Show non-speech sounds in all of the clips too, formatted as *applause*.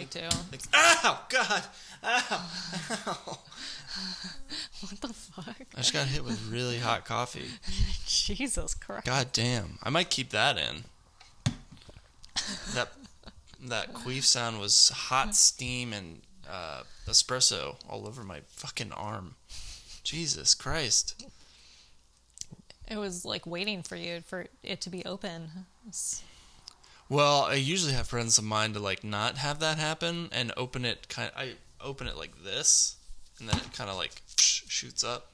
like to. Like, ow, God, ow, ow. *laughs* What the fuck? I just got hit with really hot coffee. *laughs* Jesus Christ. God damn, I might keep that in. That that queef sound was hot *laughs* steam and uh, espresso all over my fucking arm. Jesus Christ. It was like waiting for you for it to be open. It's- Well, I usually have friends of mine to like not have that happen and open it kind. Of, I open it like this, and then it kind of like shoots up.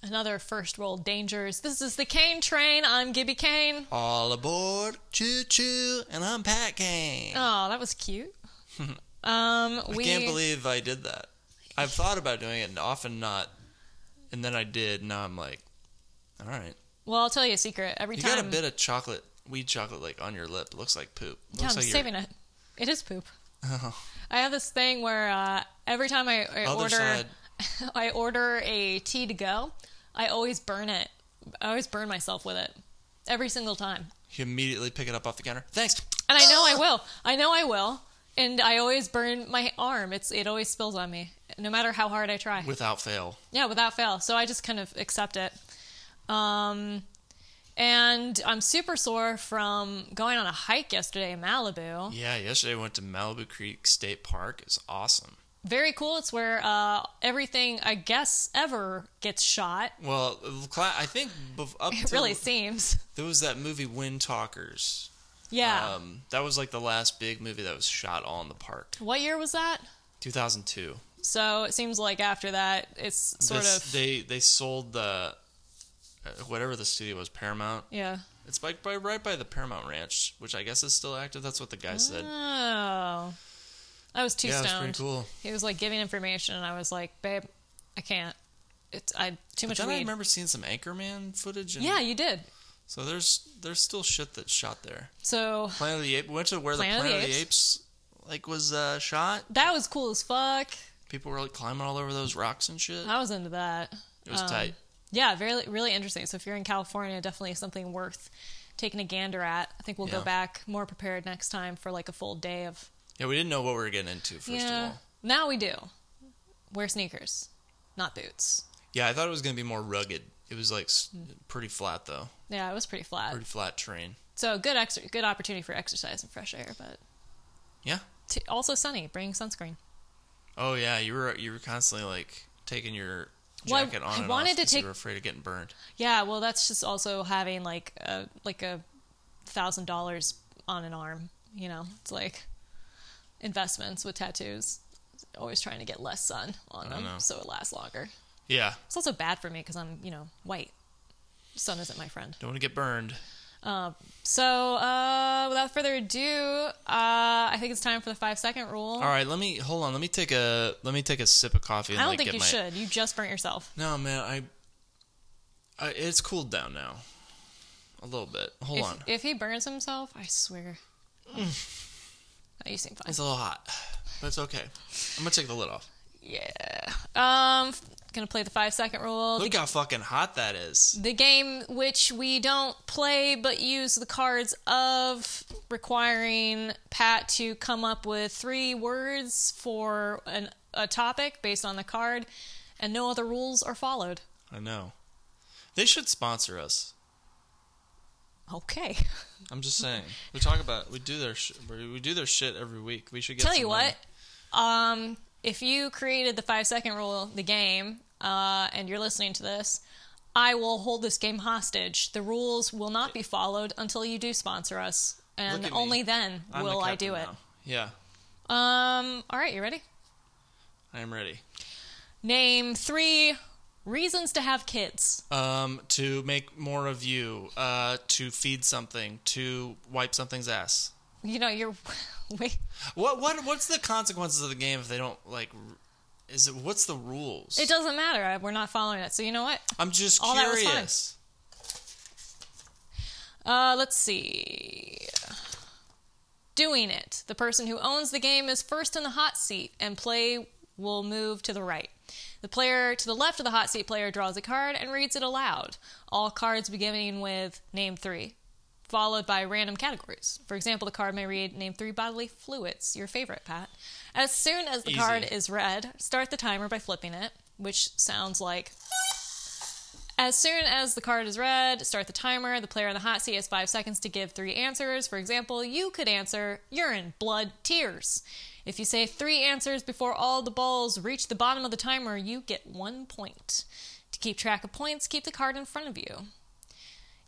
Another first world dangers. This is the Kane train. I'm Gibby Kane. All aboard, choo choo, and I'm Pat Kane. Oh, that was cute. *laughs* um, I we can't believe I did that. I've thought about doing it and often not, and then I did. Now I'm like, all right. well, I'll tell you a secret. Every You time you got a bit of chocolate, weed chocolate, like on your lip. Looks like poop. It yeah, I'm like you're- saving it. It is poop. Oh, *laughs* I have this thing where uh, every time I, I order. *laughs* I order a tea to go. I always burn it. I always burn myself with it every single time. You immediately pick it up off the counter. Thanks. And I know I will. I know I will. And I always burn my arm. It's it always spills on me, no matter how hard I try. Without fail. yeah, without fail. So I just kind of accept it. Um, and I'm super sore from going on a hike yesterday in Malibu. Yeah, yesterday I went to Malibu Creek State Park. It's awesome. Very cool. It's where uh, everything I guess ever gets shot. Well, I think up *laughs* It really seems. there was that movie Windtalkers. Yeah. Um, that was like the last big movie that was shot all in the park. what year was that? 2002. So it seems like after that, it's sort This- of they they sold the whatever the studio was Paramount. yeah. It's by, by right by the Paramount Ranch, which I guess is still active. That's what the guy said. Oh, I was too yeah, stoned. pretty cool. He was like giving information, and I was like, "Babe, I can't. It's I too But much then I weed." remember seeing some Anchorman footage. And, yeah, you did. So there's there's still shit that's shot there. So Planet of the Apes. We went to where Planet of the Planet of the Apes like was uh, shot. that was cool as fuck. People were like climbing all over those rocks and shit. I was into that. It was Um, tight. Yeah, very really interesting. So if you're in California, definitely something worth taking a gander at. I think we'll Yeah. go back more prepared next time for like a full day of. Yeah, we didn't know what we were getting into first yeah. of all. Now we do. Wear sneakers, not boots. Yeah, I thought it was gonna be more rugged. It was like Hmm. pretty flat though, Yeah, it was pretty flat. pretty flat terrain. So good ex- good opportunity for exercise and fresh air, but Yeah. t- also sunny. Bring sunscreen. Oh yeah, you were you were constantly like taking your Well, jacket on I and wanted off to take- you were afraid of getting burned. Yeah, well, that's just also having like a like a thousand dollars on an arm. You know, it's like investments with tattoos. Always trying to get less sun on them know. so it lasts longer. Yeah, It's also bad for me because I'm you know white. Sun isn't my friend. don't want to get burned. So uh, without further ado, uh, I think it's time for the five second rule. All right, let me hold on. Let me take a let me take a sip of coffee. And I don't like, think you my, should. You just burnt yourself. No, man, I, I it's cooled down now, a little bit. Hold if, on, if he burns himself, I swear. No, you seem fine. it's a little hot, but it's okay. I'm gonna take the lid off. Yeah. Um, gonna play the five second rule. Look how fucking hot that is. The game which we don't play but use the cards of, requiring Pat to come up with three words for an, a topic based on the card, and no other rules are followed. I know. They should sponsor us. Okay. *laughs* I'm just saying. We talk about we do their sh- we do their shit every week. We should get. Tell you money. what, um, if you created the five second rule, the game, uh, and you're listening to this, I will hold this game hostage. The rules will not be followed until you do sponsor us, and only then I'm the will I do it. now. Yeah, Um, all right, you ready? I am ready. Name three reasons to have kids. Um, to make more of you. Uh, to feed something. To wipe something's ass. You know, you're. *laughs* Wait, What what what's the consequences of the game if they don't like? Is it what's the rules? it doesn't matter. We're not following it. So you know what? I'm just All that was fine. curious. Uh, let's see. Doing it. The person who owns the game is first in the hot seat, and play will move to the right. The player to the left of the hot seat player draws a card and reads it aloud. All cards beginning with name three. Followed by random categories. For example, the card may read Name three bodily fluids, your favorite, Pat. As soon as the Easy. card is read, start the timer by flipping it, which sounds like. As soon as the card is read, start the timer. The player in the hot seat has five seconds to give three answers. For example, you could answer urine, blood, tears. If you say three answers before all the balls reach the bottom of the timer, you get one point. To keep track of points, keep the card in front of you.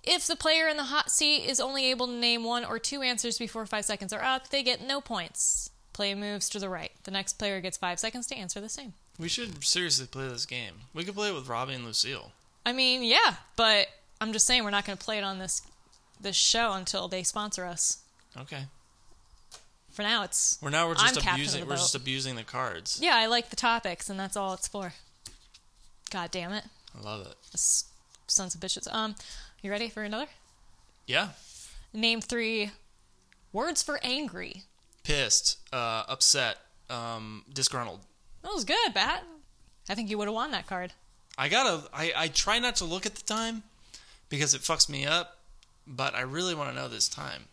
If the player in the hot seat is only able to name one or two answers before five seconds are up, they get no points. Play moves to the right. The next player gets five seconds to answer the same. We should seriously play this game. We could play it with Robbie and Lucille. I mean, yeah, but I'm just saying we're not going to play it on this this show until they sponsor us. Okay. For now, it's We're now we're just I'm abusing we're just abusing the cards. yeah. I like the topics, and that's all it's for. God damn it, I love it. Sons of bitches. Um, you ready for another? Yeah. Name three words for angry. Pissed, uh, upset, um, disgruntled. That was good, Pat. I think you would have won that card. I gotta. I, I try not to look at the time because it fucks me up, but I really want to know this time.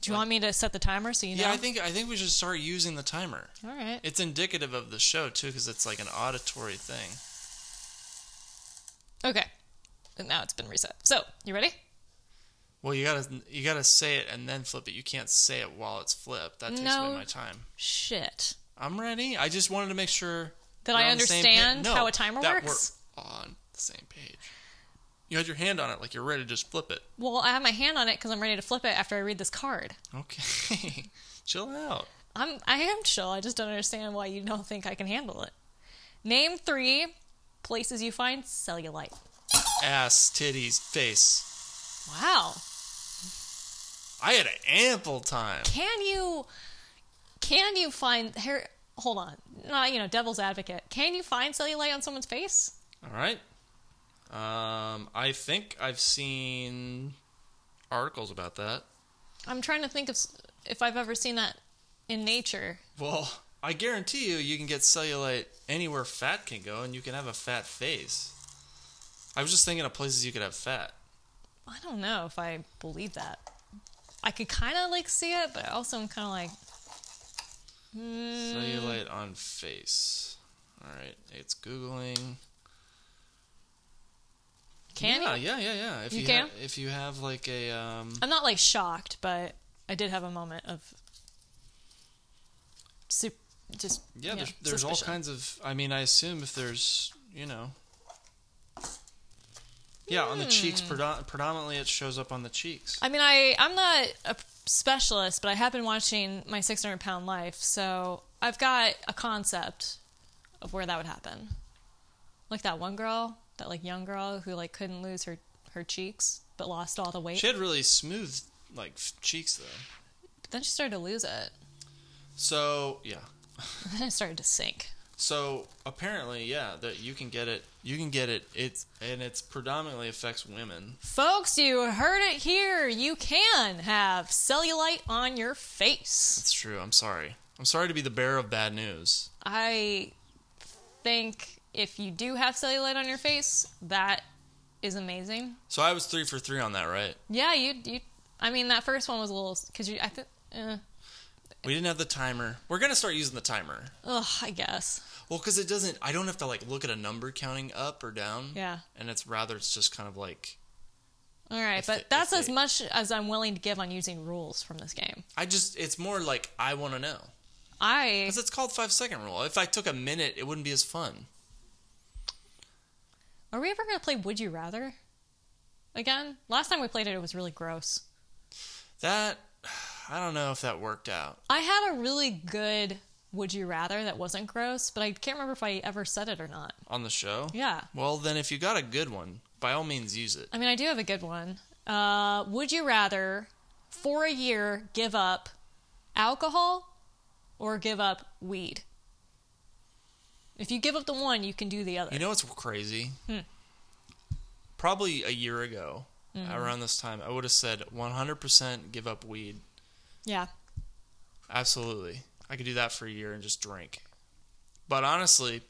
Do you want me to set the timer so you know? Yeah, I think I think we should start using the timer. All right. It's indicative of the show too, because it's like an auditory thing. Okay. And now it's been reset. So, you ready? Well, you gotta you gotta say it and then flip it. You can't say it while it's flipped. That takes No. away my time. Shit. I'm ready. I just wanted to make sure That I understand No, how a timer that works? We're on the same page. You had your hand on it like you're ready to just flip it. Well, I have my hand on it because I'm ready to flip it after I read this card. Okay, *laughs* chill out. I'm I am chill. I just don't understand why you don't think I can handle it. Name three places you find cellulite. Ass, titties, face. Wow. I had ample time. Can you can you find here hold on. Not you know, devil's advocate. Can you find cellulite on someone's face? All right. Um, I think I've seen articles about that. I'm trying to think of if I've ever seen that in nature. Well, I guarantee you, you can get cellulite anywhere fat can go, and you can have a fat face. I was just thinking of places you could have fat. I don't know if I believe that. I could kind of like see it, but also I'm kind of like, mm, Cellulite on face. All right, it's googling. can yeah, you? yeah, yeah, yeah. If You you, can? ha- if you have like a um, I'm not like shocked, but I did have a moment of sup- just yeah, know, there's, there's all kinds of. I mean, I assume if there's you know. Yeah, on the cheeks, Hmm. predom- predominantly it shows up on the cheeks. I mean, I I'm not a specialist, but I have been watching my 600 pound life, so I've got a concept of where that would happen. Like that one girl, that like young girl who like couldn't lose her her cheeks but lost all the weight. She had really smooth like f- cheeks though. But then she started to lose it. So yeah, *laughs* then it started to sink. So apparently yeah, that you can get it. You can get it. It's and it's predominantly affects women. Folks, you heard it here. You can have cellulite on your face. It's true. I'm sorry. I'm sorry to be the bearer of bad news. I think if you do have cellulite on your face, that is amazing. So I was three for three on that, right? Yeah, you you. I mean, that first one was a little because you. I think. Uh, We didn't have the timer. We're gonna start using the timer. ugh, I guess. Well, because it doesn't. I don't have to like look at a number counting up or down. Yeah. And it's rather it's just kind of like All right, but they- that's as they- much as I'm willing to give on using rules from this game. I just. It's more like I want to know I because it's called five second rule. If I took a minute, it wouldn't be as fun. are we ever gonna play Would You Rather again? Last time we played it, it was really gross. That I don't know if that worked out. I had a really good Would You Rather that wasn't gross, but I can't remember if I ever said it or not. on the show. Yeah. Well, then if you got a good one, by all means use it. I mean, I do have a good one. Uh, would you rather, for a year, give up alcohol or give up weed? If you give up the one, you can do the other. You know what's crazy? Hmm. Probably a year ago, Mm-hmm. around this time, I would have said 100% give up weed. Yeah. Absolutely. I could do that for a year and just drink. But honestly,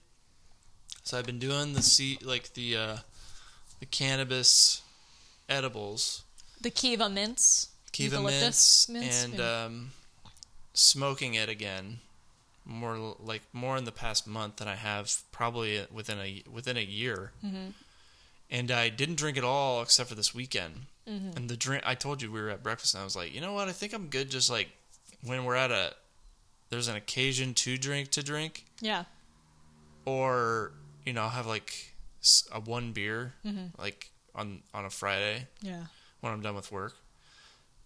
so I've been doing the C like the uh the cannabis edibles. The Kiva mints. Kiva mints, mints, and yeah. um, smoking it again. More like more in the past month than I have probably within a within a year. Mm-hmm. And I didn't drink at all except for this weekend. Mm-hmm. And the drink I told you we were at breakfast and I was like, you know what? I think I'm good. Just like when we're at a there's an occasion to drink to drink, Yeah. or you know I'll have like a one beer Mm-hmm. like on on a Friday Yeah. when I'm done with work.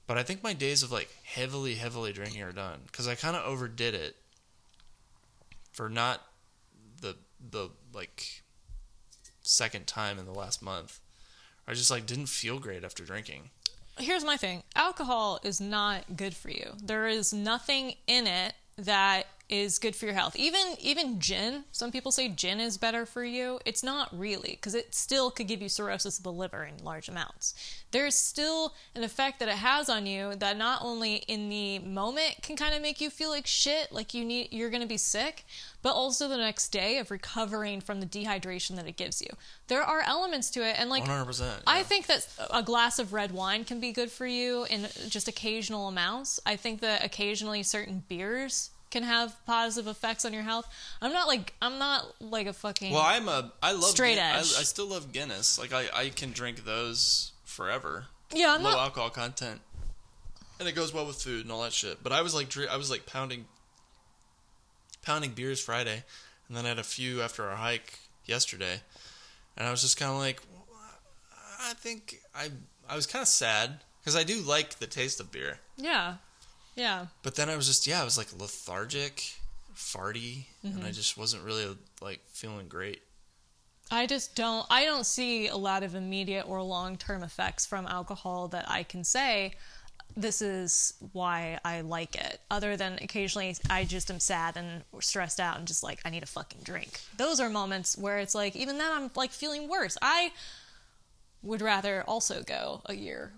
But I think my days of like heavily, heavily drinking are done because I kind of overdid it for not the the like second time in the last month. I just like didn't feel great after drinking. Here's my thing alcohol is not good for you. There is nothing in it that is good for your health. Even even gin, some people say gin is better for you. It's not really because it still could give you cirrhosis of the liver in large amounts. There's still an effect that it has on you that not only in the moment can kind of make you feel like shit, like you need you're going to be sick, but also the next day of recovering from the dehydration that it gives you. There are elements to it and like 100%. I think that a glass of red wine can be good for you in just occasional amounts. I think that occasionally certain beers can have positive effects on your health. I'm not like I'm not like a fucking Well, I'm a I love Straight Guin- I, I still love Guinness. Like I I can drink those forever. yeah. I'm low not. alcohol content, and it goes well with food and all that shit. But I was like, I was like pounding, pounding beers Friday, and then I had a few after our hike yesterday, and I was just kind of like, I think I I was kind of sad because I do like the taste of beer, Yeah, yeah. but then I was just yeah, I was like lethargic, farty, and I mm-hmm. just wasn't really like feeling great. I just don't. I don't see a lot of immediate or long term effects from alcohol that I can say. This is why I like it. Other than occasionally, I just am sad and stressed out and just like I need a fucking drink. Those are moments where it's like even then I'm like feeling worse. I would rather also go a year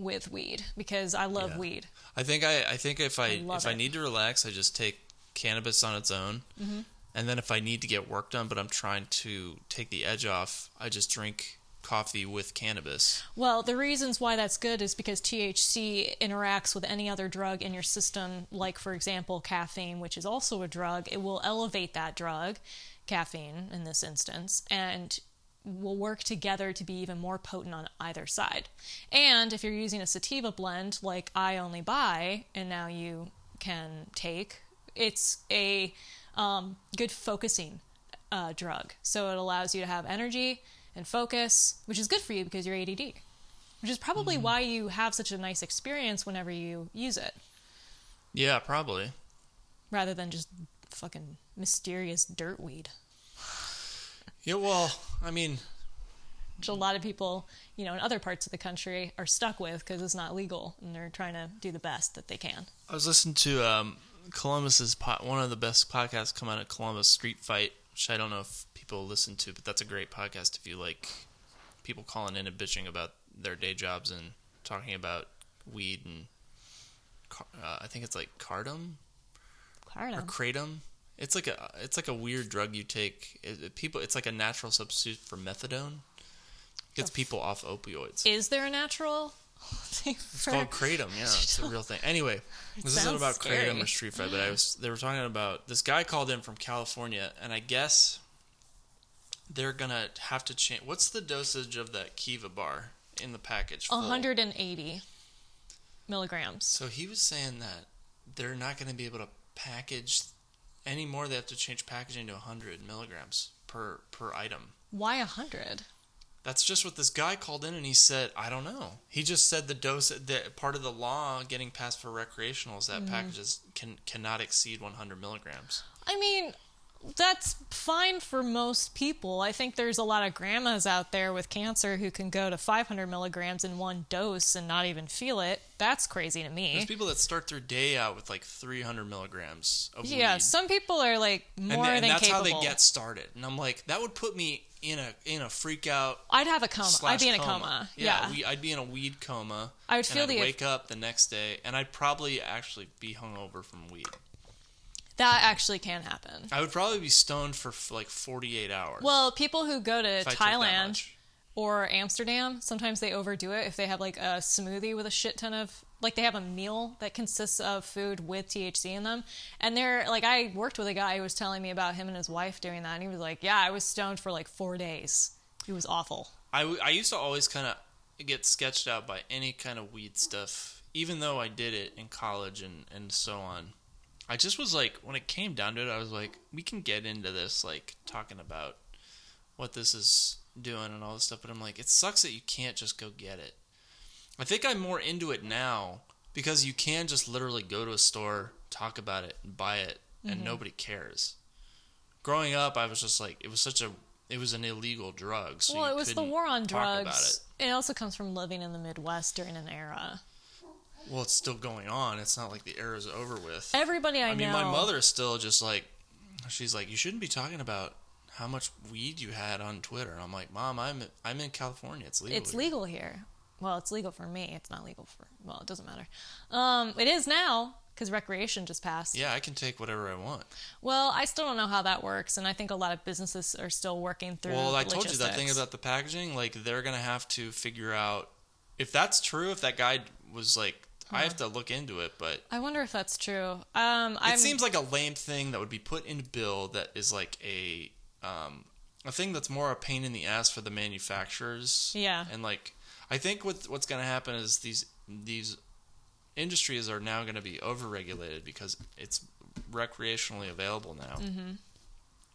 with weed because I love Yeah. weed. I think I, I think if I, love if I need to relax, I just take cannabis on its own, Mm-hmm. and then if I need to get work done, but I'm trying to take the edge off, I just drink coffee with cannabis. Well, the reasons why that's good is because THC interacts with any other drug in your system, like, for example, caffeine, which is also a drug. It will elevate that drug, caffeine in this instance, and will work together to be even more potent on either side. And if you're using a sativa blend like I only buy, and now you can take, it's a um, good focusing uh, drug. So it allows you to have energy and focus, which is good for you because you're ADD. Which is probably why you have such a nice experience whenever you use it, Yeah, probably. rather than just fucking mysterious dirt weed, Yeah, well, I mean, which a lot of people, you know, in other parts of the country are stuck with because it's not legal and they're trying to do the best that they can. I was listening to um, Columbus's po- one of the best podcasts come out of Columbus, Street Fight, which I don't know if people listen to, but that's a great podcast if you like people calling in and bitching about their day jobs and talking about weed and car- uh, I think it's like cardum I or kratom. It's like a it's like a weird drug you take. It, it- people, it's like a natural substitute for methadone. Gets people off opioids. Is there a natural *laughs* thing It's for? called kratom. Yeah, it's a *laughs* real thing. Anyway, this isn't about scary. kratom or street fight, but I was they were talking about this guy called in from California, and I guess they're gonna have to change. What's the dosage of that Kiva bar in the package? full? 180 milligrams. So he was saying that they're not going to be able to package anymore. They have to change packaging to 100 milligrams per per item. Why 100? That's just what this guy called in and he said, I don't know. He just said the dose that part of the law getting passed for recreational is that mm-hmm. packages can cannot exceed 100 milligrams. I mean, that's fine for most people. I think there's a lot of grandmas out there with cancer who can go to 500 milligrams in one dose and not even feel it. That's crazy to me. There's people that start their day out with like 300 milligrams of yeah, weed. some people are like more and, and than that's capable. how they get started. And I'm like, that would put me in a in a freak out I'd have a coma. I'd be in a coma. Yeah, Yeah. we, I'd be in a weed coma. I would and feel I'd the- wake up the next day, and I'd probably actually be hungover from weed. That actually can happen. I would probably be stoned for f- like 48 hours. Well, people who go to if I took that Thailand much. or Amsterdam, sometimes they overdo it if they have like a smoothie with a shit ton of like they have a meal that consists of food with THC in them. And they're like, I worked with a guy who was telling me about him and his wife doing that. And he was like, Yeah, I was stoned for like four days. It was awful. I, w- I used to always kind of get sketched out by any kind of weed stuff, even though I did it in college and, and so on. I just was like, when it came down to it, I was like, we can get into this, like, talking about what this is doing and all this stuff, but I'm like, it sucks that you can't just go get it. I think I'm more into it now because you can just literally go to a store, talk about it, and buy it, and mm-hmm. nobody cares. Growing up, I was just like, it was such a, it was an illegal drug. So well, it was the war on drugs. It. also comes from living in the Midwest during an era. Well, it's still going on. It's not like the era's over with. Everybody I, I mean, know. my mother's still just like, she's like, you shouldn't be talking about how much weed you had on Twitter. And I'm like, Mom, I'm I'm in California. It's legal. It's here." legal here. Well, it's legal for me. It's not legal for. Well, it doesn't matter. Um, it is now because recreation just passed. Yeah, I can take whatever I want. Well, I still don't know how that works, and I think a lot of businesses are still working through. Well, I told you that thing about the packaging. Like, they're gonna have to figure out if that's true. If that guy was like, I have to look into it, but I wonder if that's true. Um, it seems like a lame thing that would be put in a bill that is like a um, a thing that's more a pain in the ass for the manufacturers. Yeah. and like I think what what's going to happen is these these industries are now going to be overregulated because it's recreationally available now. Mm-hmm.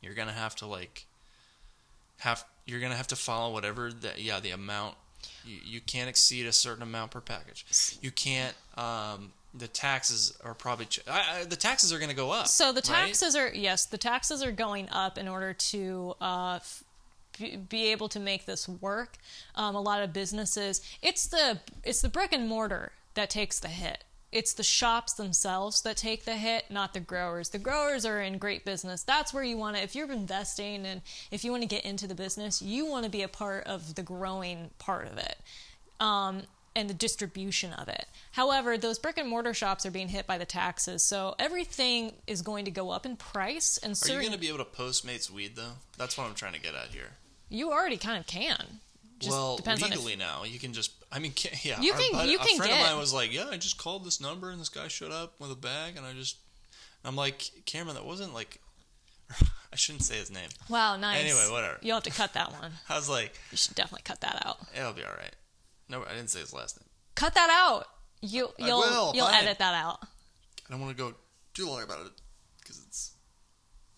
You're going to have to like have you're going to have to follow whatever the yeah the amount you, you can't exceed a certain amount per package. You can't um the taxes are probably ch- I, I, the taxes are going to go up. So the right? taxes are yes, the taxes are going up in order to uh, f- be- be able to make this work. Um, a lot of businesses, it's the it's the brick and mortar that takes the hit. It's the shops themselves that take the hit, not the growers. The growers are in great business. That's where you want to, if you're investing and if you want to get into the business, you want to be a part of the growing part of it. Um, and the distribution of it. However, those brick and mortar shops are being hit by the taxes, so everything is going to go up in price. And Are you certain, going to be able to Postmates weed though? That's what I'm trying to get at here. you already kind of can. Just well, on if- legally now you can just. I mean, can, yeah. You can- buddy- you can A friend get- of mine was like, "Yeah, I just called this number and this guy showed up with a bag, and I just." I'm like, Cameron, that wasn't like. *laughs* I shouldn't say his name. Wow, nice. Anyway, whatever. You'll have to cut that one. *laughs* I was like, You should definitely cut that out. it'll be all right. No, I didn't say his last name. Cut that out. You I you'll will, you'll fine. edit that out. I don't want to go too long about it because it's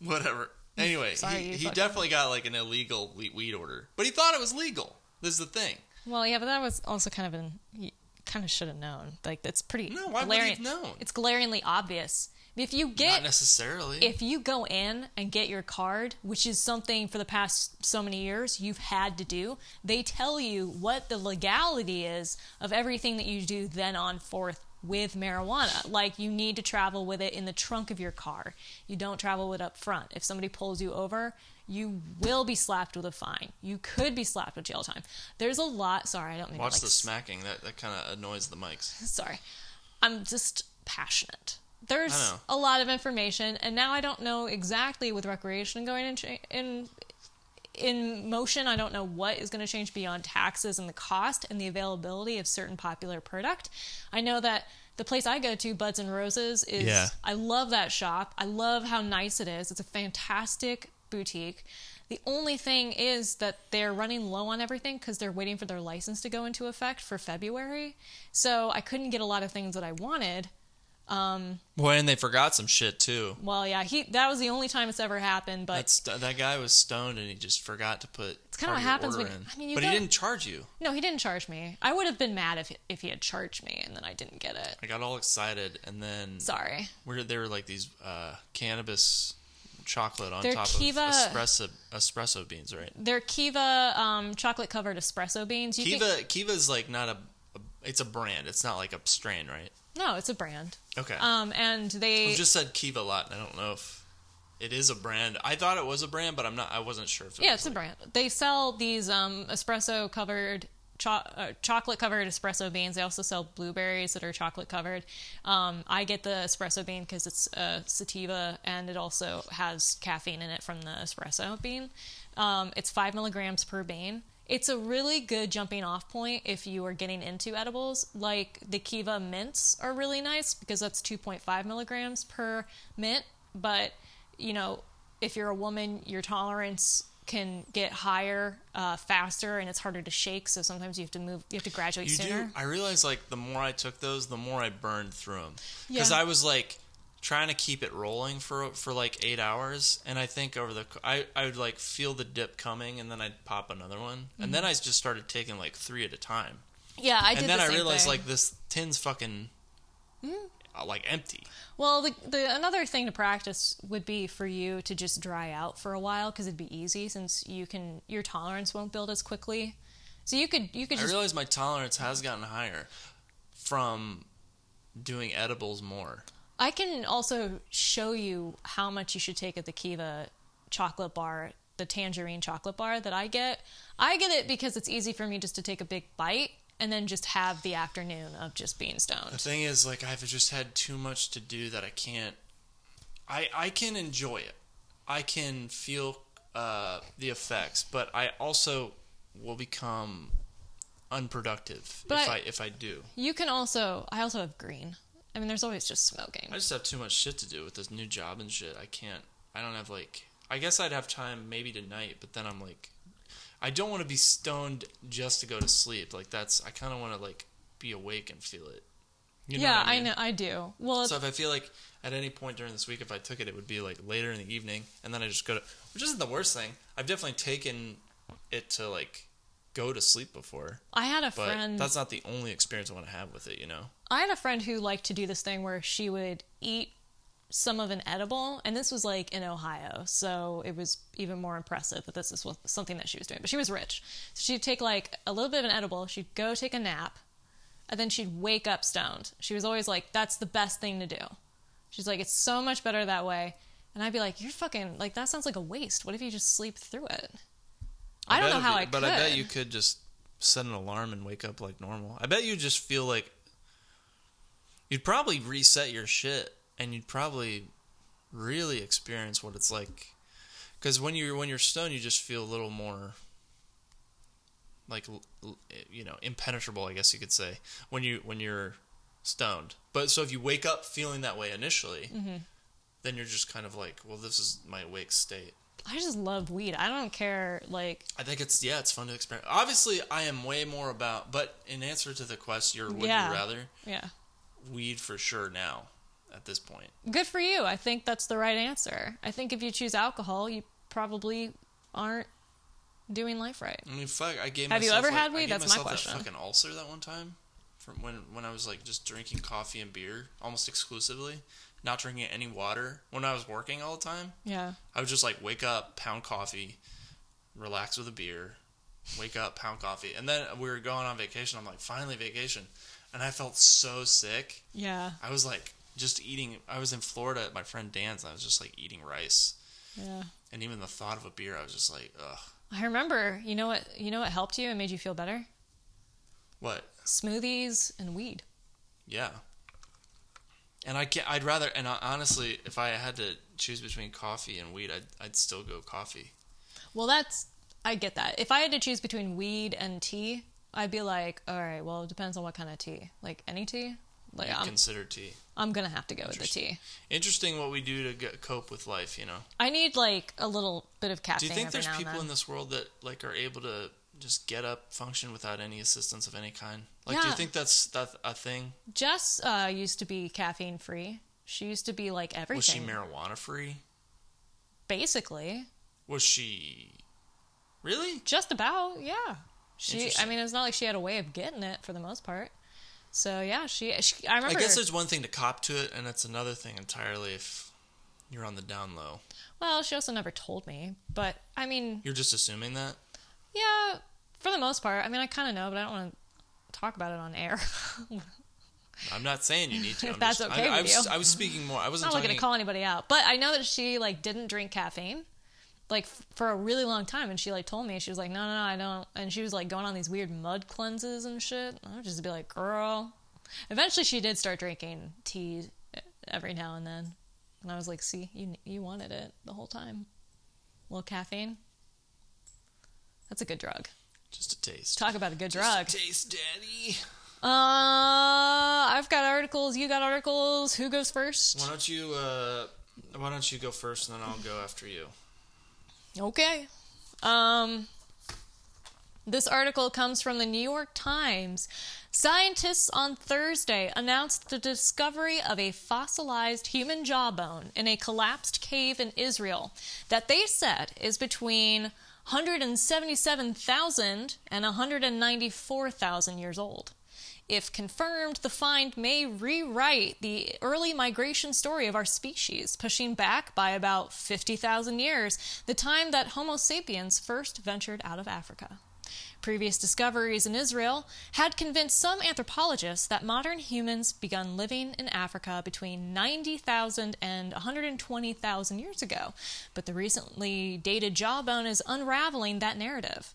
whatever. Anyway, Sorry, he, he definitely got like an illegal weed order, but he thought it was legal. This is the thing. Well, yeah, but that was also kind of an you kind of should have known. Like that's pretty. No, why would glaring, have known? It's glaringly obvious. If you get Not necessarily. if you go in and get your card, which is something for the past so many years you've had to do, they tell you what the legality is of everything that you do then on forth with marijuana. Like you need to travel with it in the trunk of your car. You don't travel with it up front. If somebody pulls you over, you will be slapped with a fine. You could be slapped with jail time. There's a lot. Sorry, I don't mean to, Watch like, the smacking. That that kind of annoys the mics. *laughs* sorry. I'm just passionate. There's a lot of information, and now I don't know exactly with recreation going in cha- in in motion. I don't know what is going to change beyond taxes and the cost and the availability of certain popular product. I know that the place I go to, Buds and Roses, is Yeah. I love that shop. I love how nice it is. It's a fantastic boutique. The only thing is that they're running low on everything because they're waiting for their license to go into effect for February. So I couldn't get a lot of things that I wanted. Well, and they forgot some shit too. Well, yeah, he that was the only time it's ever happened. But That's that guy was stoned and he just forgot to put. It's kinda what happens when- I mean, you but he didn't charge you. no, he didn't charge me. I would have been mad if if he had charged me and then I didn't get it. I got all excited and then Sorry. where they were like these uh, cannabis chocolate on They're top Kiva- of espresso espresso beans, right? They're Kiva um, chocolate covered espresso beans. You Kiva Can, Kiva's like not a, a it's a brand. It's not like a strain, right? no, it's a brand. Okay. Um, and they I've just said Kiva a lot, and I don't know if it is a brand. I thought it was a brand, but I'm not. I wasn't sure if it yeah, it's a brand. They sell these um, espresso covered. Cho- uh, chocolate covered espresso beans. They also sell blueberries that are chocolate covered. Um, I get the espresso bean because it's a sativa and it also has caffeine in it from the espresso bean. Um, it's five milligrams per bean. it's a really good jumping off point if you are getting into edibles. Like the Kiva mints are really nice because that's 2.5 milligrams per mint. But, you know, if you're a woman, your tolerance can get higher uh, faster and it's harder to shake. So sometimes you have to move, you have to graduate You sooner. do. I realized like the more I took those, the more I burned through them. Because Yeah. I was like trying to keep it rolling for for like eight hours, and I think over the I I would like feel the dip coming, and then I'd pop another one, and then I just started taking like three at a time, Yeah, I did and then the I realized thing. like this tin's fucking uh, Uh, like empty. Well, the, the another thing to practice would be for you to just dry out for a while because it'd be easy since you can your tolerance won't build as quickly. So you could you could I just realize my tolerance has gotten higher from doing edibles more. I can also show you how much you should take of the Kiva chocolate bar, the tangerine chocolate bar that I get. I get it because it's easy for me just to take a big bite and then just have the afternoon of just being stoned. The thing is, like, I've just had too much to do that I can't. I I can enjoy it. I can feel uh, the effects, but I also will become unproductive But if I- I if I do. You can also I also have green. I mean, there's always just smoking. I just have too much shit to do with this new job and shit. I can't. I don't have like. I guess I'd have time maybe tonight, but then I'm like, I don't want to be stoned just to go to sleep. Like that's. I kind of want to like be awake and feel it. You know yeah, I, I know I do. Well, So if I feel like at any point during this week, if I took it, it would be like later in the evening, and then I just go to, which isn't the worst thing. I've definitely taken it to like go to sleep before, I had a but friend that's not the only experience I want to have with it. You know, I had a friend who liked to do this thing where she would eat some of an edible, and this was like in Ohio, so it was even more impressive that this is what, something that she was doing. But she was rich, so she'd take like a little bit of an edible, she'd go take a nap, and then she'd wake up stoned. She was always like, "That's the best thing to do." She's like, "It's so much better that way," and I'd be like, "You're fucking like that sounds like a waste. What if you just sleep through it?" I, don't know how you- I but could. I bet you could just set an alarm and wake up like normal. I bet you just feel like you'd probably reset your shit, and you'd probably really experience what it's like. Because when you're when you're stoned, you just feel a little more like you know impenetrable, I guess you could say. When you when you're stoned, but so if you wake up feeling that way initially, Mm-hmm. then you're just kind of like, well, this is my awake state. I just love weed. I don't care like I think it's yeah, it's fun to experiment. Obviously, I am way more about, but in answer to the question, you're would Yeah. you rather yeah. weed for sure now at this point. Good for you. I think that's the right answer. I think if you choose alcohol, you probably aren't doing life right. I mean, fuck, I gave. Have you myself, ever like- had weed? That's my question. That fucking ulcer that one time, from when when I was like just drinking coffee and beer almost exclusively, not drinking any water. When I was working all the time, Yeah. I would just like wake up, pound coffee, relax with a beer, wake up, pound coffee, and then we were going on vacation. I'm like, finally vacation, and I felt so sick. Yeah. I was like just eating. I was in Florida at my friend Dan's. And I was just like eating rice, Yeah. and even the thought of a beer, I was just like, ugh. I remember, you know what you know what helped you and made you feel better? What? Smoothies and weed. Yeah. And I can't. I'd rather. And I- honestly, if I had to choose between coffee and weed, I'd I'd still go coffee. Well, that's I get that. If I had to choose between weed and tea, I'd be like, all right, well, it depends on what kind of tea. Like any tea? Like I'm, consider tea. I'm to have to go with the tea. Interesting what we do to get, cope with life. You know. I need like a little bit of caffeine. Do you think there's people in this world that like are able to just get up, function without any assistance of any kind? Like, do you think that's that a thing? Jess uh, used to be caffeine free. She used to be like everything. Was she marijuana free? Basically, Was she really? just about. Yeah. She. I mean, it's not like she had a way of getting it for the most part. So yeah, she. she I I guess there's one thing to cop to it, and it's another thing entirely if you're on the down low. well, she also never told me, but I mean, You're just assuming that. yeah, for the most part. I mean, I kind of know, but I don't want to talk about it on air. *laughs* I'm not saying you need to. *laughs* If that's just, okay I, I with was, you. I was speaking more. I wasn't I'm not looking talking. to call anybody out, but I know that she like didn't drink caffeine, like for a really long time, and she like told me she was like, no, no, no, I don't, and she was like going on these weird mud cleanses and shit. I would just be like, girl. Eventually, she did start drinking tea every now and then, and I was like, see, you you wanted it the whole time. A little caffeine. That's a good drug. Just a taste. Talk about a good Just drug. a taste, daddy. Uh, I've got articles. You got articles. Who goes first? Why don't you uh why don't you go first and then I'll go after you? Okay. Um, this article comes from the New York Times. Scientists on Thursday announced the discovery of a fossilized human jawbone in a collapsed cave in Israel that they said is between 177,000 and 194,000 years old. If confirmed, the find may rewrite the early migration story of our species, pushing back by about 50,000 years, the time that Homo sapiens first ventured out of Africa. Previous discoveries in Israel had convinced some anthropologists that modern humans began living in Africa between 90,000 and 120,000 years ago, but the recently dated jawbone is unraveling that narrative.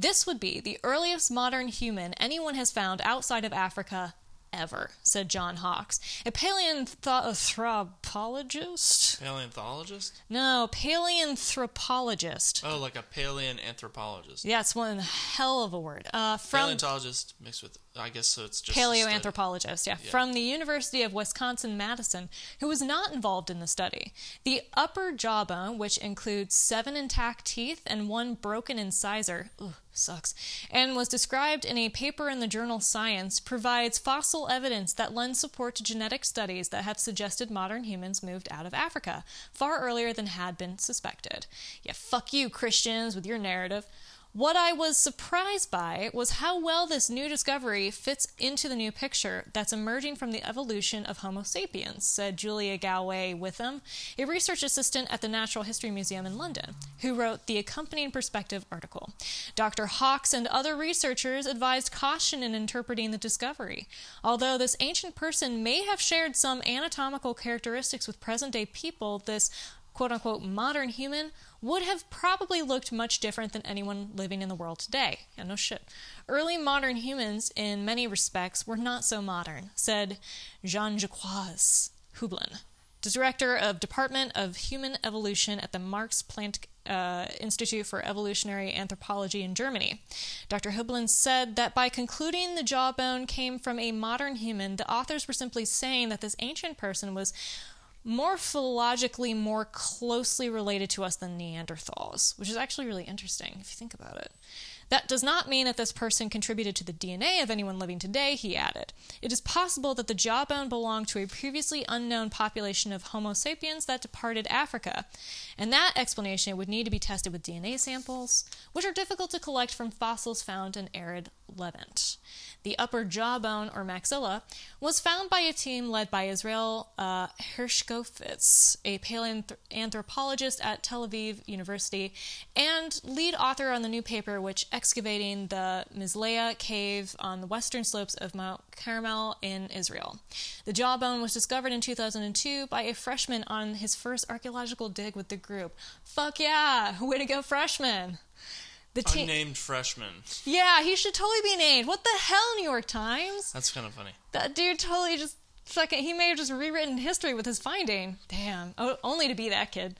This would be the earliest modern human anyone has found outside of Africa ever, said John Hawks, a paleoanthropologist. *laughs* Paleontologist? No, paleoanthropologist. Oh, like a paleoanthropologist. Yeah, it's one hell of a word. Uh, from Paleontologist mixed with I guess so it's just paleoanthropologist, yeah, Yeah. from the University of Wisconsin Madison, who was not involved in the study. The upper jawbone, which includes seven intact teeth and one broken incisor, ugh, sucks, and was described in a paper in the journal Science, provides fossil evidence that lends support to genetic studies that have suggested modern humans moved out of Africa far earlier than had been suspected. Yeah, fuck you, Christians, with your narrative. What I was surprised by was how well this new discovery fits into the new picture that's emerging from the evolution of Homo sapiens, said Julia Galway Witham, a research assistant at the Natural History Museum in London, who wrote the accompanying perspective article. Dr. Hawks and other researchers advised caution in interpreting the discovery. Although this ancient person may have shared some anatomical characteristics with present day people, this quote unquote modern human would have probably looked much different than anyone living in the world today. Yeah, no shit. Early modern humans, in many respects, were not so modern, said Jean Jacques Hublin, director of Department of Human Evolution at the Max Planck uh, Institute for Evolutionary Anthropology in Germany. Dr. Hublin said that by concluding the jawbone came from a modern human, the authors were simply saying that this ancient person was morphologically more closely related to us than Neanderthals, which is actually really interesting if you think about it. That does not mean that this person contributed to the DNA of anyone living today, he added. It is possible that the jawbone belonged to a previously unknown population of Homo sapiens that departed Africa, and that explanation would need to be tested with DNA samples, which are difficult to collect from fossils found in arid Levant. The upper jawbone, or maxilla, was found by a team led by Israel uh, Hershkovitz, a paleoanthropologist at Tel Aviv University, and lead author on the new paper which excavating the Misliya cave on the western slopes of Mount Carmel in Israel. The jawbone was discovered in 2002 by a freshman on his first archaeological dig with the group. Fuck yeah! *laughs* Way to go, freshman! The. Unnamed freshman. Yeah, he should totally be named. What the hell, New York Times? That's kind of funny. That dude totally just fucking. He may have just rewritten history with his finding. Damn. Oh, only to be that kid.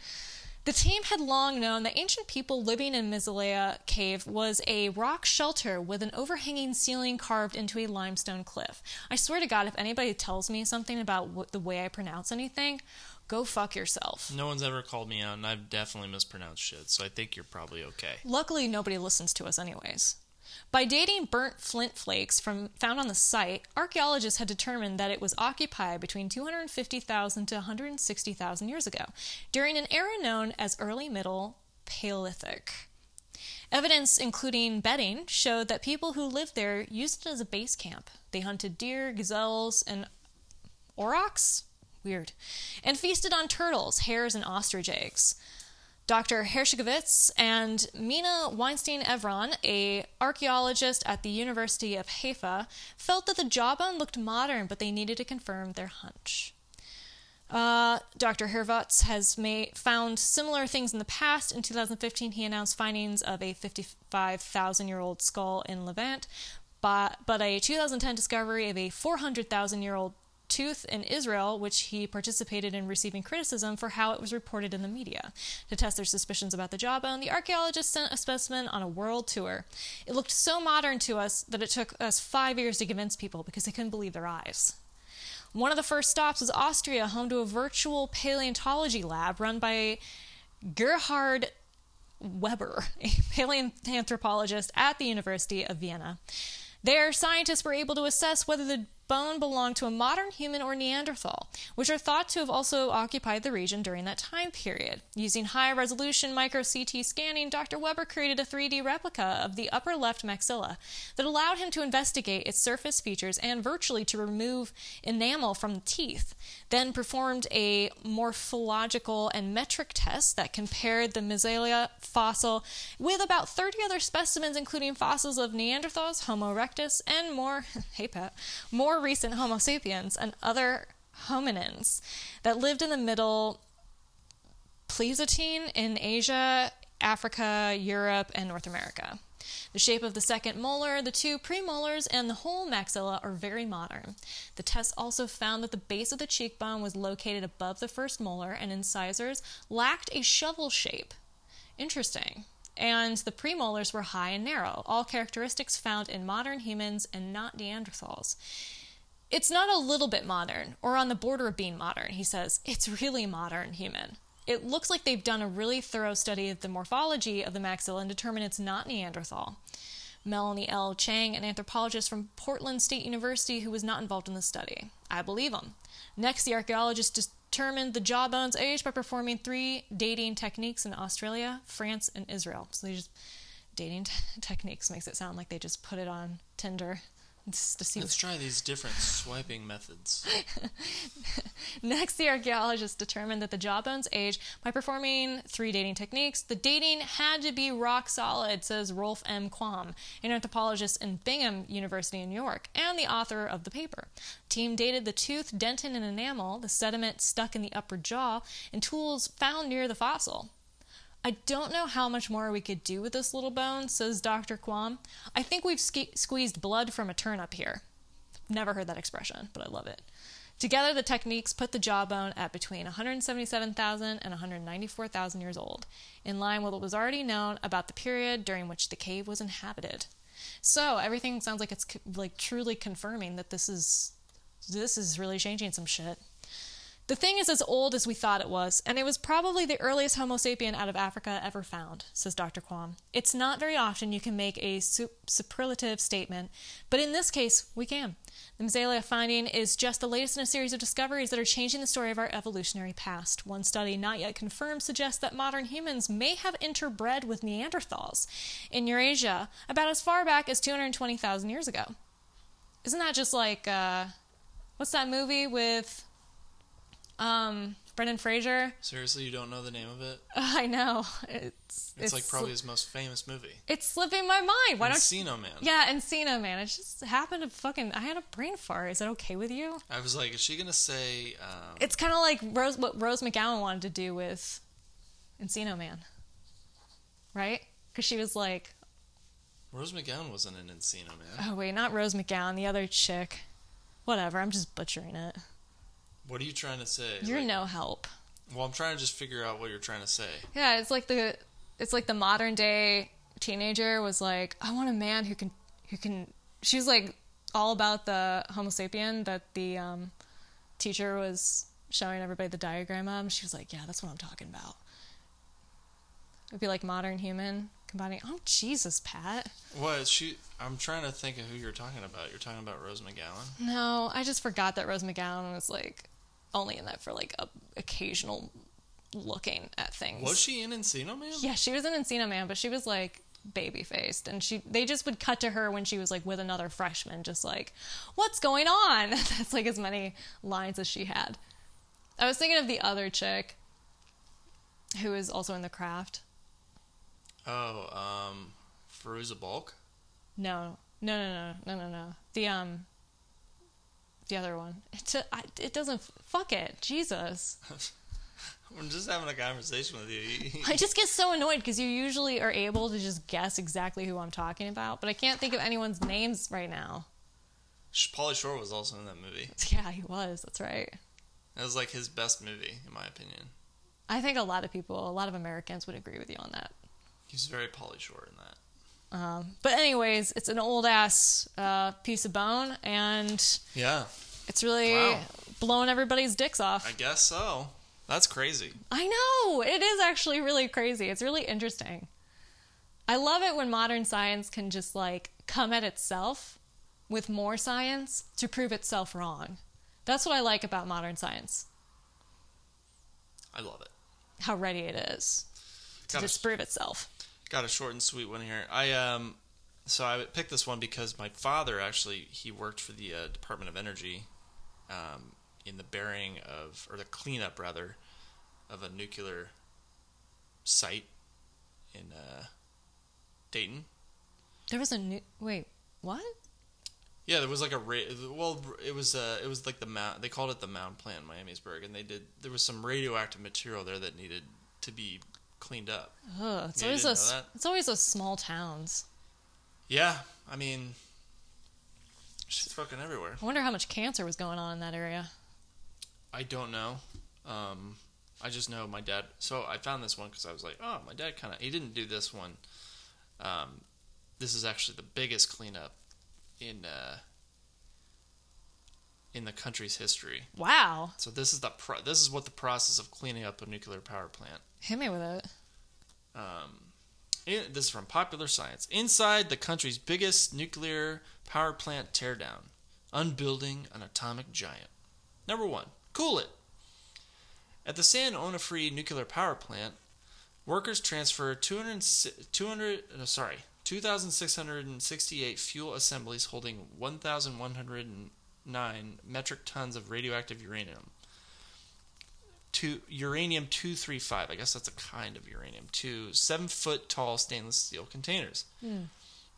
The team had long known that ancient people living in Misliya Cave was a rock shelter with an overhanging ceiling carved into a limestone cliff. I swear to God, if anybody tells me something about what, the way I pronounce anything, go fuck yourself. No one's ever called me out, and I've definitely mispronounced shit, so I think you're probably okay. Luckily, nobody listens to us, anyways. By dating burnt flint flakes from found on the site, archaeologists had determined that it was occupied between 250,000 to 160,000 years ago, during an era known as Early Middle Paleolithic. Evidence, including bedding, showed that people who lived there used it as a base camp. They hunted deer, gazelles, and aurochs? Weird. And feasted on turtles, hares, and ostrich eggs. Dr. Hershkovitz and Mina Weinstein Evron, a archaeologist at the University of Haifa, felt that the jawbone looked modern, but they needed to confirm their hunch. Uh, Dr. Hervotz has made, found similar things in the past. In 2015, he announced findings of a 55,000 year old skull in Levant, but, but a 2010 discovery of a 400,000 year old tooth in Israel, which he participated in receiving criticism for how it was reported in the media. To test their suspicions about the jawbone, the archaeologists sent a specimen on a world tour. It looked so modern to us that it took us five years to convince people because they couldn't believe their eyes. One of the first stops was Austria, home to a virtual paleontology lab run by Gerhard Weber, a *laughs* paleoanthropologist at the University of Vienna. There, scientists were able to assess whether the bone belonged to a modern human or Neanderthal, which are thought to have also occupied the region during that time period. Using high resolution micro CT scanning, Dr. Weber created a 3D replica of the upper left maxilla that allowed him to investigate its surface features and virtually to remove enamel from the teeth. Then performed a morphological and metric test that compared the Misliya fossil with about 30 other specimens, including fossils of Neanderthals, Homo erectus, and more, *laughs* hey Pat, more recent Homo sapiens and other hominins that lived in the middle Pleistocene in Asia, Africa, Europe, and North America. The shape of the second molar, the two premolars, and the whole maxilla are very modern. The test also found that the base of the cheekbone was located above the first molar and incisors lacked a shovel shape. Interesting. And the premolars were high and narrow, all characteristics found in modern humans and not Neanderthals. It's not a little bit modern or on the border of being modern, he says. It's really modern human. It looks like they've done a really thorough study of the morphology of the maxilla and determined it's not Neanderthal. Melanie L. Chang, an anthropologist from Portland State University who was not involved in the study. I believe him. Next, the archaeologist determined the jawbone's age by performing three dating techniques in Australia, France, and Israel. So they just dating t- *laughs* techniques makes it sound like they just put it on Tinder just to see. Let's try these different swiping methods. *laughs* Next, the archaeologists determined that the jawbone's age by performing three dating techniques. The dating had to be rock solid, says Rolf M. Quam, an anthropologist in Bingham University in New York, and the author of the paper. Team dated the tooth, dentin, and enamel, the sediment stuck in the upper jaw, and tools found near the fossil. I don't know how much more we could do with this little bone, says Dr. Quam. I think we've ske- squeezed blood from a turnip here. Never heard that expression, but I love it. Together, the techniques put the jawbone at between 177,000 and 194,000 years old, in line with what was already known about the period during which the cave was inhabited. So everything sounds like it's like truly confirming that this is this is really changing some shit. The thing is as old as we thought it was, and it was probably the earliest Homo sapien out of Africa ever found, says Dr. Quam. It's not very often you can make a superlative statement, but in this case, we can. The Misliya finding is just the latest in a series of discoveries that are changing the story of our evolutionary past. One study, not yet confirmed, suggests that modern humans may have interbred with Neanderthals in Eurasia about as far back as 220,000 years ago. Isn't that just like, uh, what's that movie with um, Brendan Fraser. Seriously, you don't know the name of it? *laughs* I know. It's it's, it's like probably his most famous movie. It's slipping my mind. Why Encino don't Man? Yeah, Encino Man. It just happened to fucking. I had a brain fart. Is that okay with you? I was like, is she gonna say? Um, it's kind of like Rose. What Rose McGowan wanted to do with Encino Man, right? Because she was like. Rose McGowan wasn't in Encino Man. Oh wait, not Rose McGowan. The other chick. Whatever. I'm just butchering it. What are you trying to say? You're like, no help. Well, I'm trying to just figure out what you're trying to say. Yeah, it's like the it's like the modern day teenager was like, I want a man who can who can. She's like all about the Homo sapien that the um, teacher was showing everybody the diagram of. She was like, Yeah, that's what I'm talking about. It'd be like modern human combining. Oh Jesus, Pat. What she? I'm trying to think of who you're talking about. You're talking about Rose McGowan. No, I just forgot that Rose McGowan was like only in that for like a occasional looking at things. Was she in Encino Man? Yeah, she was in Encino Man, but she was like baby faced and she they just would cut to her when she was like with another freshman just like what's going on? *laughs* That's like as many lines as she had. I was thinking of the other chick who is also in the craft. Oh um Fairuza Balk no. No no no. No no no. The um the other one. It, it doesn't. Fuck it. Jesus. *laughs* I'm just having a conversation with you. *laughs* I just get so annoyed because you usually are able to just guess exactly who I'm talking about, but I can't think of anyone's names right now. Pauly Shore was also in that movie. *laughs* Yeah, he was. That's right. That was like his best movie, in my opinion. I think a lot of people, a lot of Americans would agree with you on that. He's very Pauly Shore in that. Um, but anyways, it's an old ass uh, piece of bone, and Yeah, it's really Wow. blowing everybody's dicks off. I guess so. That's crazy. I know. It is actually really crazy. It's really interesting. I love it when modern science can just like come at itself with more science to prove itself wrong. That's what I like about modern science. I love it. How ready it is to disprove itself. Got a short and sweet one here. I um, so I picked this one because my father actually he worked for the uh, Department of Energy, um, in the burying of or the cleanup rather, of a nuclear site in uh, Dayton. There was a new wait, what? Yeah, there was like a ra- well, it was uh, it was like the mound. They called it the mound plant in Miamisburg, and they did there was some radioactive material there that needed to be cleaned up. Ugh, it's you always those it's always those small towns. Yeah, I mean, shit's fucking everywhere. I wonder how much cancer was going on in that area. I don't know. Um, I just know my dad. So I found this one because I was like, oh, my dad kind of. He didn't do this one. Um, this is actually the biggest cleanup in uh, in the country's history. Wow. So this is the pro- this is what the process of cleaning up a nuclear power plant. Hit me with it. Um, in, this is from Popular Science. Inside the country's biggest nuclear power plant teardown, unbuilding an atomic giant. Number one, cool it. At the San Onofre nuclear power plant, workers transfer 200, 200 no, sorry, 2,668 fuel assemblies holding 1,109 metric tons of radioactive uranium. To uranium 235 i guess that's a kind of uranium. To seven foot tall stainless steel containers. Hmm.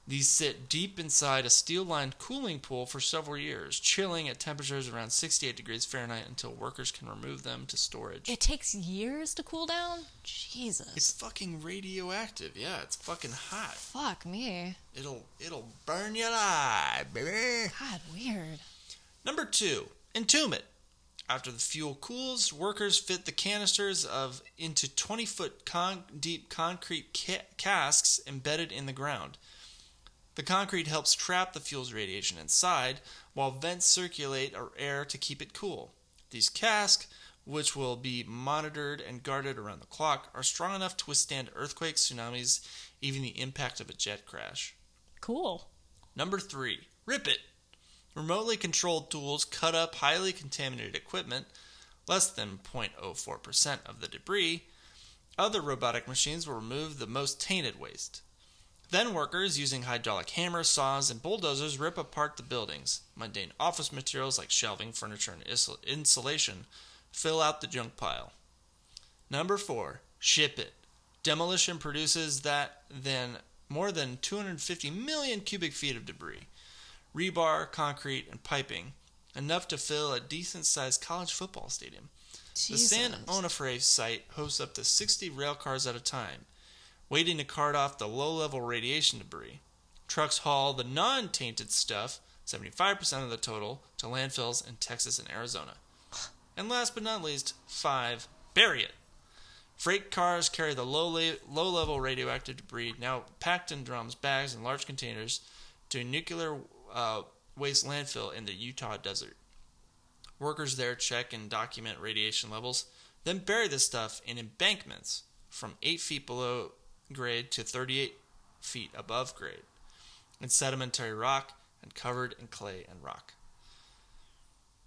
These sit deep inside a steel lined cooling pool for several years chilling at temperatures around 68 degrees fahrenheit until workers can remove them to storage. It takes years to cool down? Jesus. it's fucking radioactive. Yeah it's fucking hot. Fuck me. it'll it'll burn you alive baby. God, weird. Number two, entomb it. After the fuel cools, workers fit the canisters of into 20 foot con- deep concrete ca- casks embedded in the ground. The concrete helps trap the fuel's radiation inside, while vents circulate air to keep it cool. These casks, which will be monitored and guarded around the clock, are strong enough to withstand earthquakes, tsunamis, even the impact of a jet crash. Cool. Number three, rip it. Remotely controlled tools cut up highly contaminated equipment, less than 0.04% of the debris. Other robotic machines will remove the most tainted waste. Then workers, using hydraulic hammers, saws, and bulldozers, rip apart the buildings. Mundane office materials like shelving, furniture, and insulation fill out the junk pile. Number four, ship it. Demolition produces that then more than 250 million cubic feet of debris rebar, concrete, and piping, enough to fill a decent sized college football stadium. The San Onofre site hosts up to 60 rail cars at a time, waiting to cart off the low level radiation debris. Trucks haul the non tainted stuff, 75% of the total, to landfills in Texas and Arizona. And last but not least, five, bury it. Freight cars carry the low, la- low level radioactive debris, now packed in drums, bags, and large containers, to nuclear uh, waste landfill in the Utah desert. Workers there check and document radiation levels, then bury the stuff in embankments from 8 feet below grade to 38 feet above grade, in sedimentary rock and covered in clay and rock.